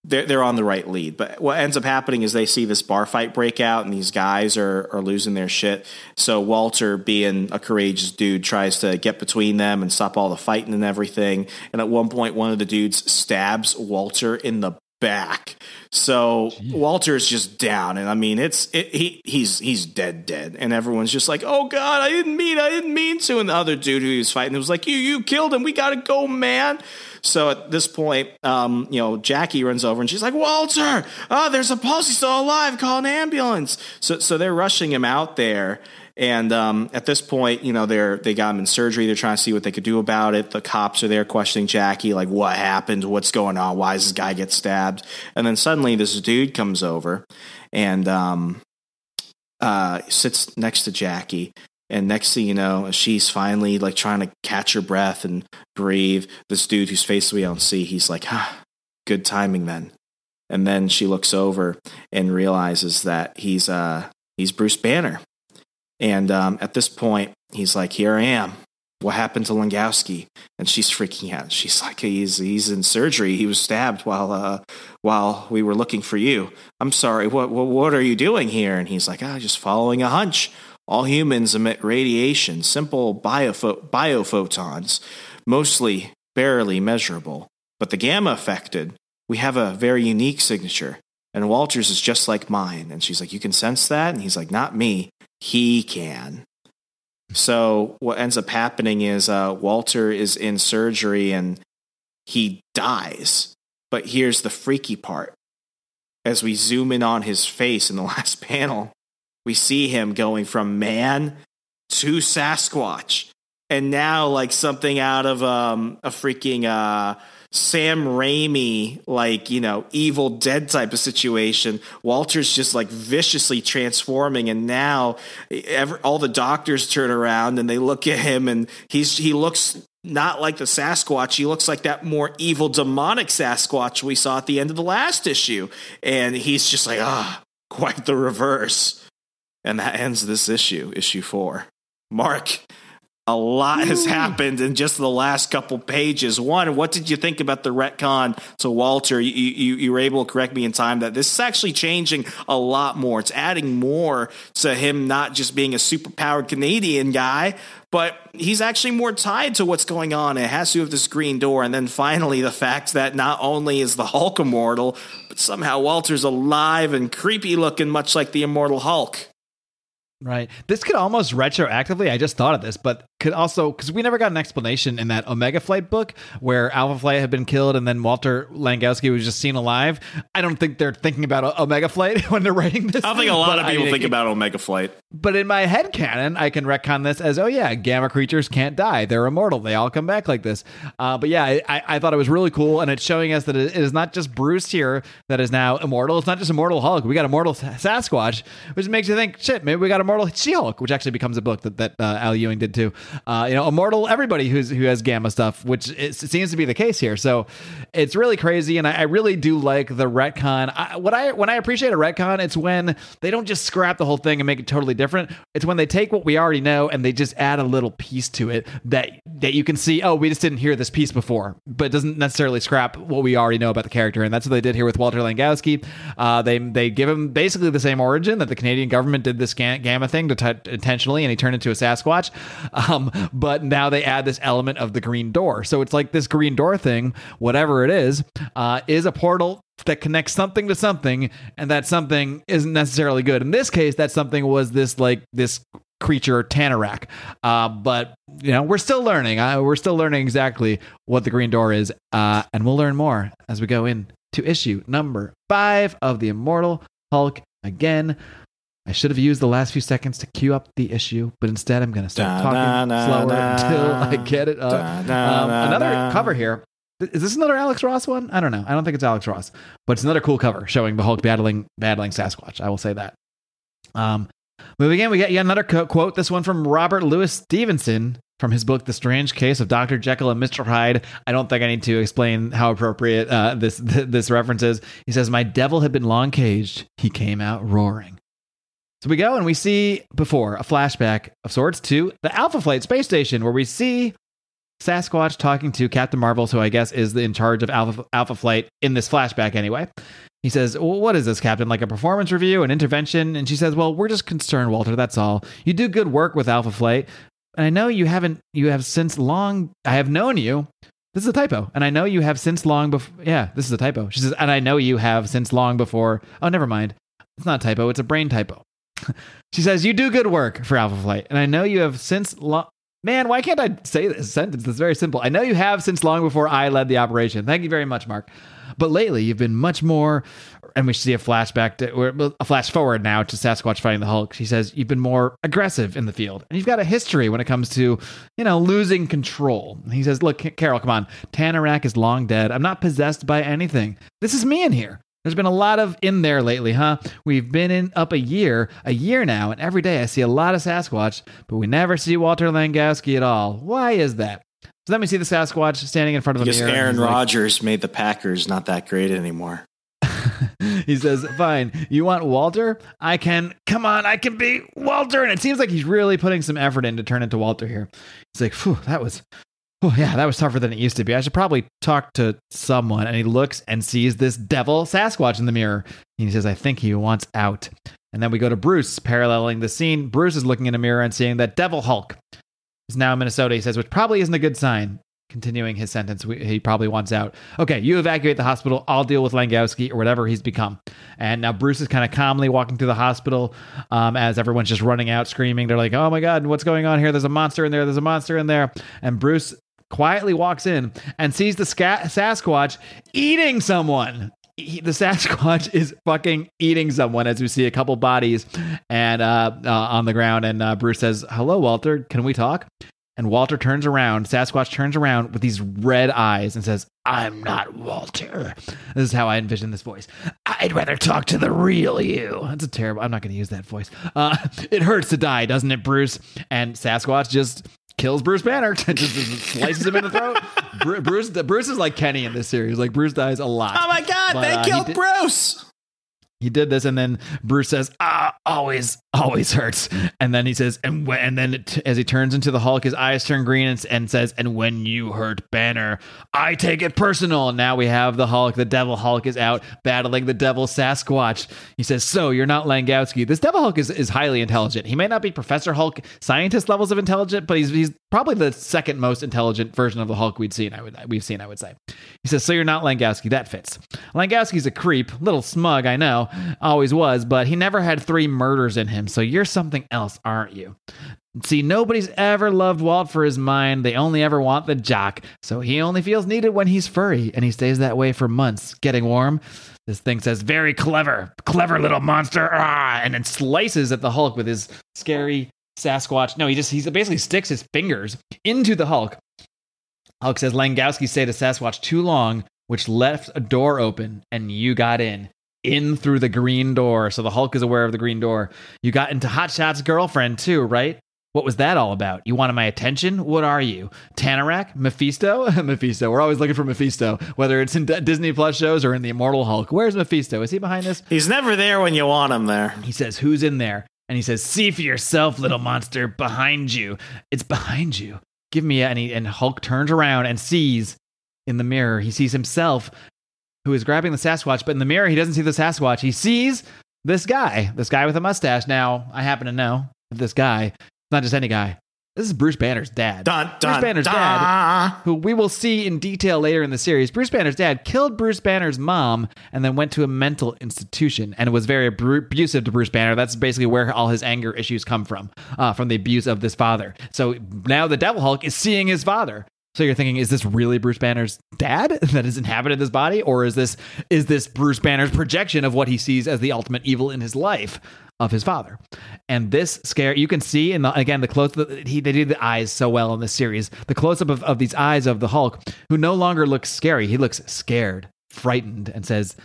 they're they're on the right lead. But what ends up happening is they see this bar fight break out, and these guys are are losing their shit. So Walter, being a courageous dude, tries to get between them and stop all the fighting and everything. And at one point, one of the dudes stabs Walter in the back. So Walter's just down, and I mean, it's it, he he's he's dead, dead, and everyone's just like, "Oh God, I didn't mean, I didn't mean to." And the other dude who he was fighting was like, "You you killed him. We gotta go, man." So at this point, um, you know, Jackie runs over and she's like, "Walter, oh, there's a pulse. He's still alive. Call an ambulance." So so they're rushing him out there. And um, at this point, you know, they're they got him in surgery. They're trying to see what they could do about it. The cops are there questioning Jackie, like, "What happened? What's going on? Why does this guy get stabbed?" And then suddenly, this dude comes over and um, uh, sits next to Jackie, And next thing you know, she's finally like trying to catch her breath and breathe. This dude whose face we don't see, he's like, ah, good timing then. And then she looks over and realizes that he's uh he's Bruce Banner. And um, at this point, he's like, "Here I am. What happened to Langkowski?" And she's freaking out. She's like, "He's he's in surgery. He was stabbed while uh, while we were looking for you. I'm sorry. What what, what are you doing here?" And he's like, "Ah, oh, just following a hunch. All humans emit radiation, simple biopho- biophotons, mostly barely measurable. But the gamma affected, we have a very unique signature." And Walters is just like mine. And she's like, You can sense that? And he's like, Not me he can. So what ends up happening is uh, Walter is in surgery and he dies. But here's the freaky part. As we zoom in on his face in the *laughs* last panel, we see him going from man to Sasquatch. And now, like something out of um, a freaking uh, Sam Raimi, like, you know, evil dead type of situation. Walter's just like viciously transforming. And now every, all the doctors turn around and they look at him and he's, he looks not like the Sasquatch. He looks like that more evil demonic Sasquatch we saw at the end of the last issue. And he's just like, ah, quite the reverse. And that ends this issue, issue four. Mark, a lot has hmm. happened in just the last couple pages. One, what did you think about the retcon to Walter? You, you, you, were able to correct me in time that this is actually changing a lot more. It's adding more to him not just being a superpowered Canadian guy, but he's actually more tied to what's going on. It has to do with this green door. And then finally, the fact that not only is the Hulk immortal, but somehow Walter's alive and creepy looking, much like the immortal Hulk. Right. This could almost retroactively, I just thought of this, but could also, because we never got an explanation in that Omega Flight book where Alpha Flight had been killed and then Walter Langkowski was just seen alive. I don't think they're thinking about Omega Flight *laughs* when they're writing this. I think a lot of people I think about Omega Flight. But in my head canon, I can retcon this as, oh yeah, gamma creatures can't die. They're immortal. They all come back like this. Uh, but yeah, I, I, thought it was really cool. And it's showing us that it is not just Bruce here that is now immortal. It's not just Immortal Hulk. We got Immortal Sasquatch, which makes you think, shit, maybe we got Immortal She-Hulk, which actually becomes a book that, that uh, Al Ewing did too. Uh, you know, Immortal, everybody who's who has Gamma stuff, which it seems to be the case here. So it's really crazy, and I, I really do like the retcon. I, what I when I appreciate a retcon, it's when they don't just scrap the whole thing and make it totally different. It's when they take what we already know and they just add a little piece to it that that you can see. Oh, we just didn't hear this piece before, but it doesn't necessarily scrap what we already know about the character, and that's what they did here with Walter Langkowski. Uh, they they give him basically the same origin that the Canadian government did this Gamma thing to t- intentionally, and he turned into a Sasquatch. Um, *laughs* but now they add this element of the green door. So it's like this green door thing, whatever it is, uh, is a portal that connects something to something, and that something isn't necessarily good. In this case, that something was this like this creature Tanaraq. Uh, but you know, we're still learning. Uh, we're still learning exactly what the green door is, uh, and we'll learn more as we go in to issue number five of the Immortal Hulk again. I should have used the last few seconds to cue up the issue, but instead I'm going to start da, talking da, slower da, until I get it up. Um, another cover here. Is this another Alex Ross one? I don't know. I don't think it's Alex Ross, but it's another cool cover showing the Hulk battling battling Sasquatch. I will say that. Um, moving in, we get yet another co- quote. This one from Robert Louis Stevenson from his book, The Strange Case of Dr. Jekyll and Mr. Hyde. I don't think I need to explain how appropriate uh, this *laughs* this reference is. He says, "My devil had been long caged. He came out roaring." So we go and we see before a flashback of sorts to the Alpha Flight space station where we see Sasquatch talking to Captain Marvel, who I guess is in charge of Alpha, Alpha Flight in this flashback anyway. He says, well, What is this, Captain? Like a performance review, an intervention? And she says, Well, we're just concerned, Walter. That's all. You do good work with Alpha Flight. And I know you haven't, you have since long, I have known you. This is a typo. And I know you have since long before, yeah, this is a typo. She says, And I know you have since long before, oh, never mind. It's not a typo, it's a brain typo. *laughs* she says, You do good work for Alpha Flight, and I know you have since. Man, why can't I say this sentence? It's very simple. I know you have since long before I led the operation. Thank you very much, Mark. But lately, you've been much more, and we see a flashback to, a flash forward now to Sasquatch fighting the Hulk. She says, You've been more aggressive in the field, and you've got a history when it comes to, you know, losing control. And he says, Look, Carol, come on. Tanaraq is long dead. I'm not possessed by anything. This is me in here. There's been a lot of in there lately, huh? We've been in up a year, a year now, and every day I see a lot of Sasquatch, but we never see Walter Langkowski at all. Why is that? So then we see the Sasquatch standing in front of the Because mirror. Aaron he's like- Rodgers made the Packers not that great anymore. *laughs* he says, Fine, you want Walter? I can, come on, I can be Walter. And it seems like he's really putting some effort in to turn into Walter here. He's like, Phew, that was, oh, yeah, that was tougher than it used to be. I should probably talk to someone. And he looks and sees this devil Sasquatch in the mirror. And he says, I think he wants out. And then we go to Bruce, paralleling the scene. Bruce is looking in a mirror and seeing that Devil Hulk is now in Minnesota. He says, which probably isn't a good sign. Continuing his sentence, we, he probably wants out. Okay, you evacuate the hospital. I'll deal with Langkowski or whatever he's become. And now Bruce is kind of calmly walking through the hospital um, as everyone's just running out, screaming. They're like, "Oh my god, what's going on here? There's a monster in there. There's a monster in there." And Bruce quietly walks in and sees the ska- Sasquatch eating someone. He- the Sasquatch *laughs* is fucking eating someone as we see a couple bodies and uh, uh, on the ground. And uh, Bruce says, "Hello, Walter. Can we talk?" And Walter turns around, Sasquatch turns around with these red eyes and says, I'm not Walter. This is how I envision this voice. I'd rather talk to the real you. That's a terrible, I'm not going to use that voice. Uh, *laughs* it hurts to die, doesn't it, Bruce? And Sasquatch just kills Bruce Banner, just, *laughs* just slices him in the throat. Bruce, Bruce is like Kenny in this series. Like, Bruce dies a lot. Oh my God, But, they uh, killed did- Bruce. He did this and then bruce says ah always always hurts. And then he says and when, and then as he turns into the hulk his eyes turn green and, and says and when you hurt banner i take it personal. Now we have the hulk the devil hulk is out battling the devil sasquatch. He says so you're not langkowski. This devil hulk is, is highly intelligent. He may not be professor hulk scientist levels of intelligent but he's, he's probably the second most intelligent version of the hulk we'd seen i would we've seen i would say. He says so you're not langkowski. That fits. Langkowski's a creep little smug i know always was, but he never had three murders in him, so you're something else, aren't you? See, nobody's ever loved Walt for his mind. They only ever want the jock. So he only feels needed when he's furry, and he stays that way for months, getting warm. This thing says, very clever, clever little monster, ah, and then slices at the Hulk with his scary Sasquatch. No, he just, he basically sticks his fingers into the Hulk. Hulk says, Langkowski stayed a Sasquatch too long, which left a door open, and you got in in through the green door. So the Hulk is aware of the green door. You got into Hotshot's girlfriend too, right? What was that all about? You wanted my attention? What are you? Tanaraq? Mephisto? *laughs* Mephisto. We're always looking for Mephisto, whether it's in D- Disney Plus shows or in the Immortal Hulk. Where's Mephisto? Is he behind this? He's never there when you want him there. He says, Who's in there? And he says, See for yourself, little monster, behind you. It's behind you. Give me a, and, he, and Hulk turns around and sees in the mirror, he sees himself who is grabbing the Sasquatch, but in the mirror, he doesn't see the Sasquatch. He sees this guy, this guy with a mustache. Now, I happen to know that this guy, not just any guy, this is Bruce Banner's dad. Dun, dun, Bruce Banner's dun. dad, who we will see in detail later in the series. Bruce Banner's dad killed Bruce Banner's mom and then went to a mental institution and was very abusive to Bruce Banner. That's basically where all his anger issues come from, uh, from the abuse of this father. So now the Devil Hulk is seeing his father. So you're thinking, is this really Bruce Banner's dad *laughs* that has inhabited this body, or is this is this Bruce Banner's projection of what he sees as the ultimate evil in his life of his father? And this scare you can see in the again the close he they did the eyes so well in this series. The close up of, of these eyes of the Hulk, who no longer looks scary, he looks scared, frightened, and says,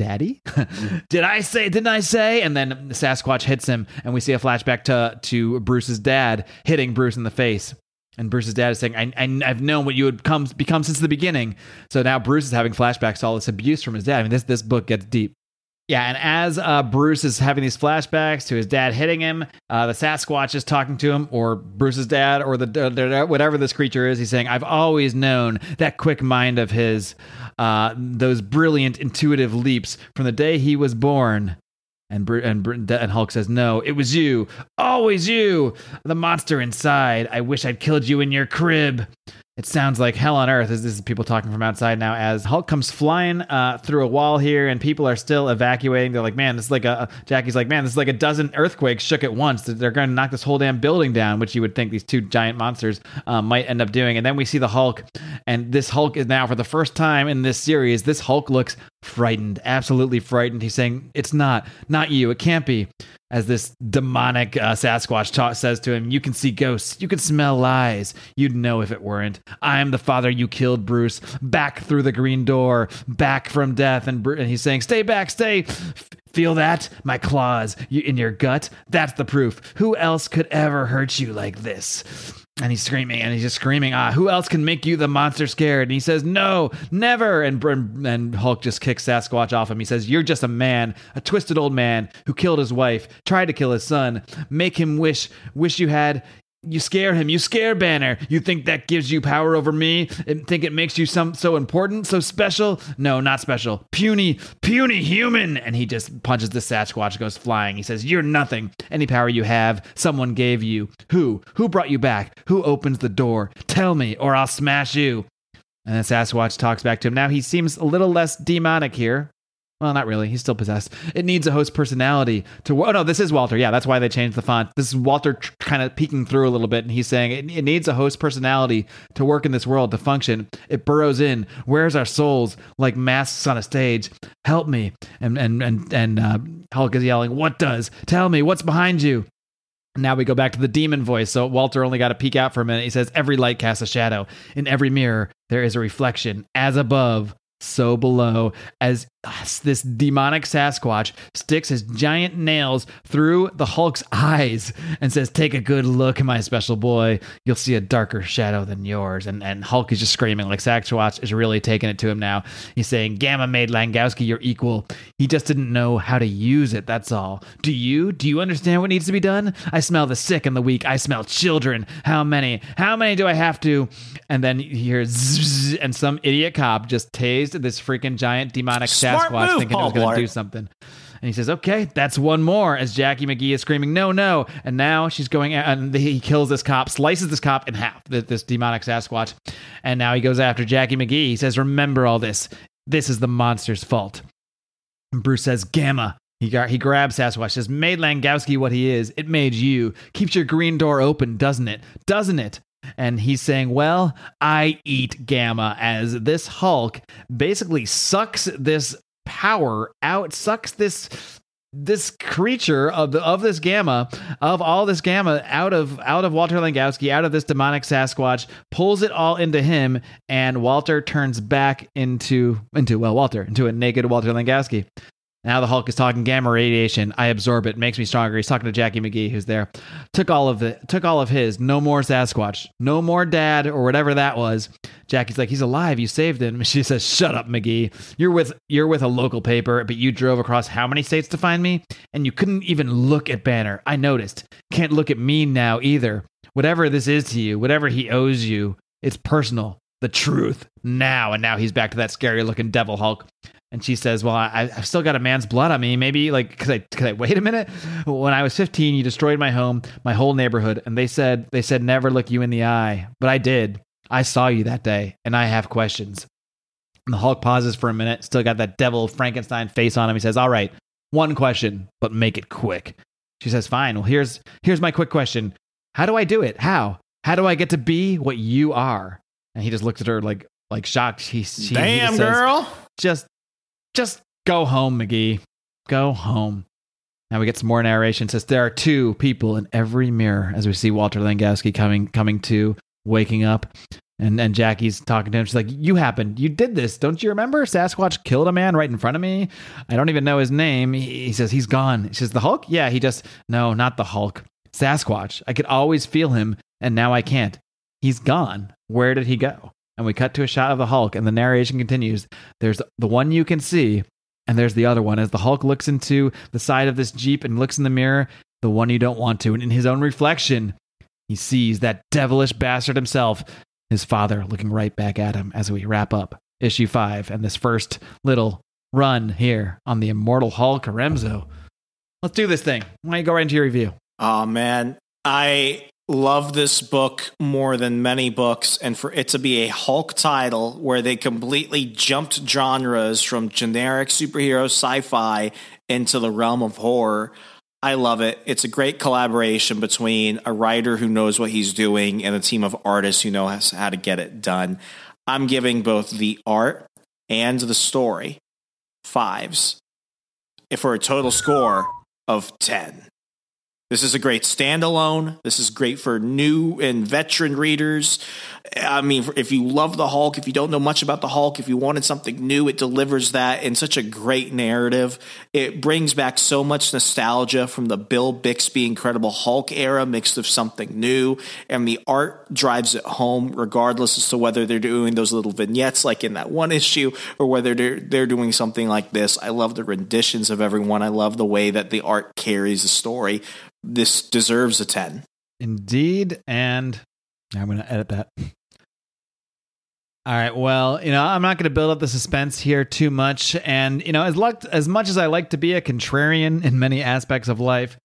Daddy? *laughs* Did I say, didn't I say? And then Sasquatch hits him, and we see a flashback to, to Bruce's dad hitting Bruce in the face. And Bruce's dad is saying, I, I, I've known what you would come, become since the beginning. So now Bruce is having flashbacks to all this abuse from his dad. I mean, this, this book gets deep. Yeah, and as uh, Bruce is having these flashbacks to his dad hitting him, uh, the Sasquatch is talking to him, or Bruce's dad, or the, the whatever this creature is. He's saying, "I've always known that quick mind of his, uh, those brilliant intuitive leaps from the day he was born." And and and Hulk says, "No, it was you, always you, the monster inside. I wish I'd killed you in your crib." It sounds like hell on earth. This is people talking from outside now. As Hulk comes flying uh, through a wall here, and people are still evacuating. They're like, "Man, this is like a." Jackie's like, "Man, this is like a dozen earthquakes shook at once. They're going to knock this whole damn building down." Which you would think these two giant monsters um, might end up doing. And then we see the Hulk, and this Hulk is now for the first time in this series. This Hulk looks frightened, absolutely frightened. He's saying, It's not, not you. It can't be. As this demonic uh, Sasquatch ta- says to him, You can see ghosts. You can smell lies. You'd know if it weren't. I am the father you killed, Bruce. Back through the green door, back from death. And, and he's saying, Stay back, stay. F- Feel that? My claws you, in your gut? That's the proof. Who else could ever hurt you like this? And he's screaming, and he's just screaming, ah, who else can make you the monster scared? And he says, no, never. And, and Hulk just kicks Sasquatch off him. He says, you're just a man, a twisted old man who killed his wife, tried to kill his son. Make him wish, wish you had you scare him. You scare Banner. You think that gives you power over me? And think it makes you some so important, so special? No, not special. Puny, puny human. And he just punches the Sasquatch, goes flying. He says, "You're nothing. Any power you have, someone gave you. Who? Who brought you back? Who opens the door? Tell me, or I'll smash you." And then Sasquatch talks back to him. Now he seems a little less demonic here. Well, not really. He's still possessed. It needs a host personality to. Oh no, this is Walter. Yeah, that's why they changed the font. This is Walter tr- kind of peeking through a little bit, and he's saying it, it needs a host personality to work in this world to function. It burrows in, wears our souls like masks on a stage. Help me! And and and and uh, Hulk is yelling, "What does? Tell me what's behind you." Now we go back to the demon voice. So Walter only got to peek out for a minute. He says, Every light casts a shadow. In every mirror, there is a reflection. As above, so below as this demonic Sasquatch sticks his giant nails through the Hulk's eyes and says, Take a good look, my special boy. You'll see a darker shadow than yours. And, and Hulk is just screaming like Sasquatch is really taking it to him now. He's saying, Gamma made Langkowski your equal. He just didn't know how to use it, that's all. Do you? Do you understand what needs to be done? I smell the sick and the weak. I smell children. How many? How many do I have to? And then you hear *laughs* and some idiot cop just tased this freaking giant demonic Sasquatch move, thinking it was Paul going to do something. And he says, "Okay, that's one more." As Jackie McGee is screaming, "No, no!" And now she's going, and he kills this cop, slices this cop in half. This demonic Sasquatch, and now he goes after Jackie McGee. He says, "Remember all this. This is the monster's fault." And Bruce says, "Gamma." He got, he grabs Sasquatch. Says, "Made Langkowski what he is. It made you. Keeps your green door open, doesn't it? Doesn't it?" And he's saying, Well, I eat Gamma as this Hulk basically sucks this power out, sucks this this creature of the of this gamma of all this gamma out of out of Walter Langkowski out of this demonic Sasquatch pulls it all into him and Walter turns back into into well Walter into a naked Walter Langkowski now the Hulk is talking gamma radiation. I absorb it. Makes me stronger. He's talking to Jackie McGee, who's there. Took all of it. Took all of his. No more Sasquatch. No more Dad or whatever that was. Jackie's like, he's alive. You saved him. *laughs* She says, "Shut up, McGee. You're with you're with a local paper, but you drove across how many states to find me, and you couldn't even look at Banner. I noticed. Can't look at me now either. Whatever this is to you, whatever he owes you, it's personal. The truth now. And now he's back to that scary looking devil Hulk. And she says, "Well, I, I've still got a man's blood on me. Maybe like, could I, could I wait a minute? When I was 15, you destroyed my home, my whole neighborhood, and they said they said never look you in the eye, but I did. I saw you that day, and I have questions." And the Hulk pauses for a minute, still got that devil Frankenstein face on him. He says, "All right, one question, but make it quick." She says, "Fine. Well, here's here's my quick question. How do I do it? How? How do I get to be what you are?" And he just looks at her like like shocked. He, she, he Damn, says, girl. just just go home, McGee. Go home. Now we get some more narration. It says there are two people in every mirror as we see Walter Langkowski coming coming to, waking up. And and Jackie's talking to him. She's like, You happened. You did this. Don't you remember? Sasquatch killed a man right in front of me. I don't even know his name. He, he says, He's gone. She says, The Hulk? Yeah, he just no, not the Hulk. Sasquatch. I could always feel him, and now I can't. He's gone. Where did he go? And we cut to a shot of the Hulk, and the narration continues. There's the one you can see, and there's the other one. As the Hulk looks into the side of this Jeep and looks in the mirror, the one you don't want to. And in his own reflection, he sees that devilish bastard himself, his father, looking right back at him as we wrap up issue five and this first little run here on the Immortal Hulk Remso. Let's do this thing. Why don't you go right into your review? Oh man, I love this book more than many books, and for it to be a Hulk title where they completely jumped genres from generic superhero sci-fi into the realm of horror. I love it. It's a great collaboration between a writer who knows what he's doing and a team of artists who know how to get it done. I'm giving both the art and the story fives for a total score of 10. This is a great standalone. This is great for new and veteran readers. I mean, if you love the Hulk, if you don't know much about the Hulk, if you wanted something new, it delivers that in such a great narrative. It brings back so much nostalgia from the Bill Bixby Incredible Hulk era mixed with something new. And the art drives it home, regardless as to whether they're doing those little vignettes like in that one issue or whether they're, they're doing something like this. I love the renditions of everyone. I love the way that the art carries the story this deserves a 10. Indeed. And I'm going to edit that. All right. Well, you know, I'm not going to build up the suspense here too much. And, you know, as, luck, as much as I like to be a contrarian in many aspects of life,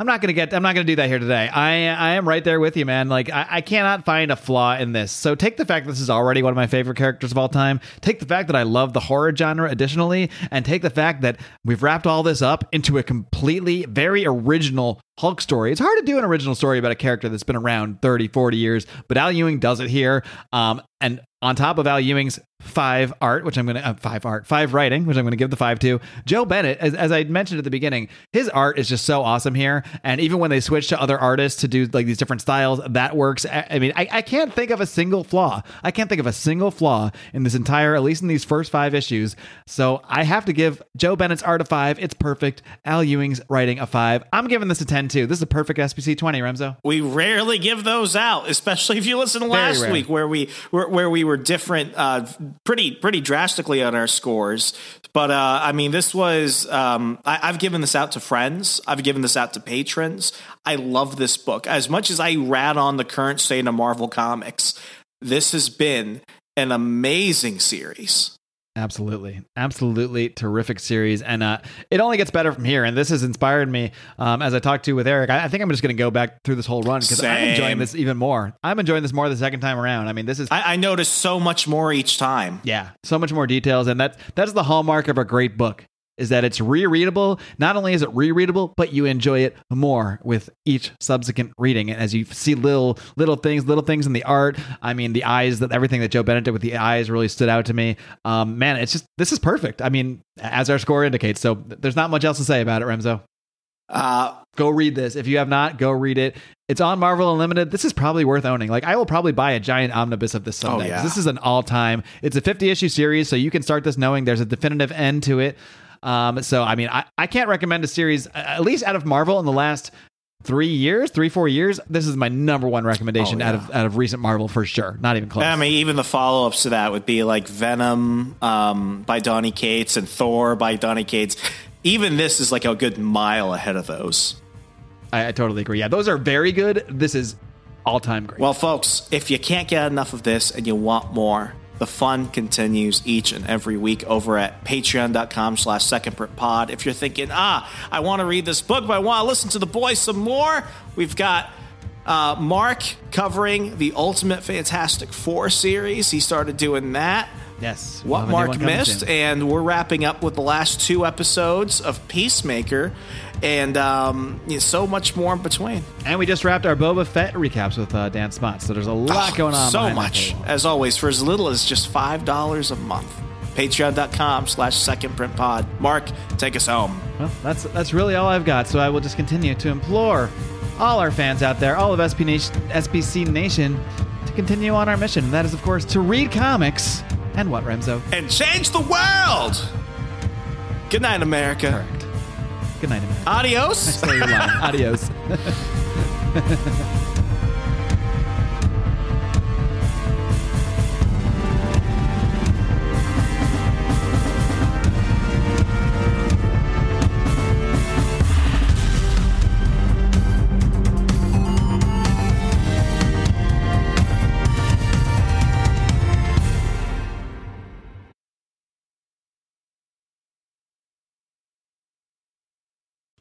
I'm not gonna get. I'm not gonna do that here today. I I am right there with you, man. Like I, I cannot find a flaw in this. So take the fact this is already one of my favorite characters of all time. Take the fact that I love the horror genre, additionally, and take the fact that we've wrapped all this up into a completely very original Hulk story. It's hard to do an original story about a character that's been around 30, 40 years, but Al Ewing does it here. Um, and on top of Al Ewing's five art, which I'm going to uh, five art, five writing, which I'm going to give the five to. Joe Bennett, as, as I mentioned at the beginning, his art is just so awesome here. And even when they switch to other artists to do like these different styles, that works. I, I mean, I, I can't think of a single flaw. I can't think of a single flaw in this entire, at least in these first five issues. So I have to give Joe Bennett's art a five. It's perfect. Al Ewing's writing a five. I'm giving this a 10 too. This is a perfect SPC 20, Remso. We rarely give those out, especially if you listen to last week where we where, where we were different, uh, pretty pretty drastically on our scores. But uh, I mean, this was um, I, I've given this out to friends. I've given this out to patrons. I love this book as much as I rat on the current state of Marvel Comics. This has been an amazing series. Absolutely, absolutely terrific series, and uh, it only gets better from here. And this has inspired me um, as I talked to with Eric. I, I think I'm just going to go back through this whole run because I'm enjoying this even more. I'm enjoying this more the second time around. I mean, this is I, I noticed so much more each time. Yeah, so much more details, and that that's the hallmark of a great book is that it's rereadable. Not only is it rereadable, but you enjoy it more with each subsequent reading. And as you see little little things, little things in the art. I mean, the eyes that everything that Joe Bennett did with the eyes really stood out to me. Um, man, it's just this is perfect. I mean, as our score indicates. So there's not much else to say about it, Remso. Uh, go read this. If you have not, go read it. It's on Marvel Unlimited. This is probably worth owning. Like I will probably buy a giant omnibus of this someday. Oh, yeah. This is an all-time. It's a 50 issue series, so you can start this knowing there's a definitive end to it. Um, so I mean, I, I can't recommend a series at least out of Marvel in the last three years, three four years. This is my number one recommendation oh, yeah. out of out of recent Marvel for sure. Not even close. I mean, even the follow ups to that would be like Venom um, by Donny Cates and Thor by Donny Cates. Even this is like a good mile ahead of those. I, I totally agree. Yeah, those are very good. This is all time great. Well, folks, if you can't get enough of this and you want more, the fun continues each and every week over at patreon.com slash secondprintpod. If you're thinking, ah, I want to read this book, but I want to listen to the boys some more, we've got uh, Mark covering the Ultimate Fantastic Four series. He started doing that. Yes. What Mark missed. And we're wrapping up with the last two episodes of Peacemaker and um, you know, so much more in between. And we just wrapped our Boba Fett recaps with uh, Dan Spot, so there's a lot oh, going on. So much, as always, for as little as just five dollars a month. Patreon.com slash second print pod. Mark, take us home. Well, that's that's really all I've got, so I will just continue to implore all our fans out there, all of SP Nation, SPC Nation, to continue on our mission. And that is, of course, to read comics and what, Remso? And change the world! Good night, America. Good night, America. Adios. *laughs* Adios. *laughs*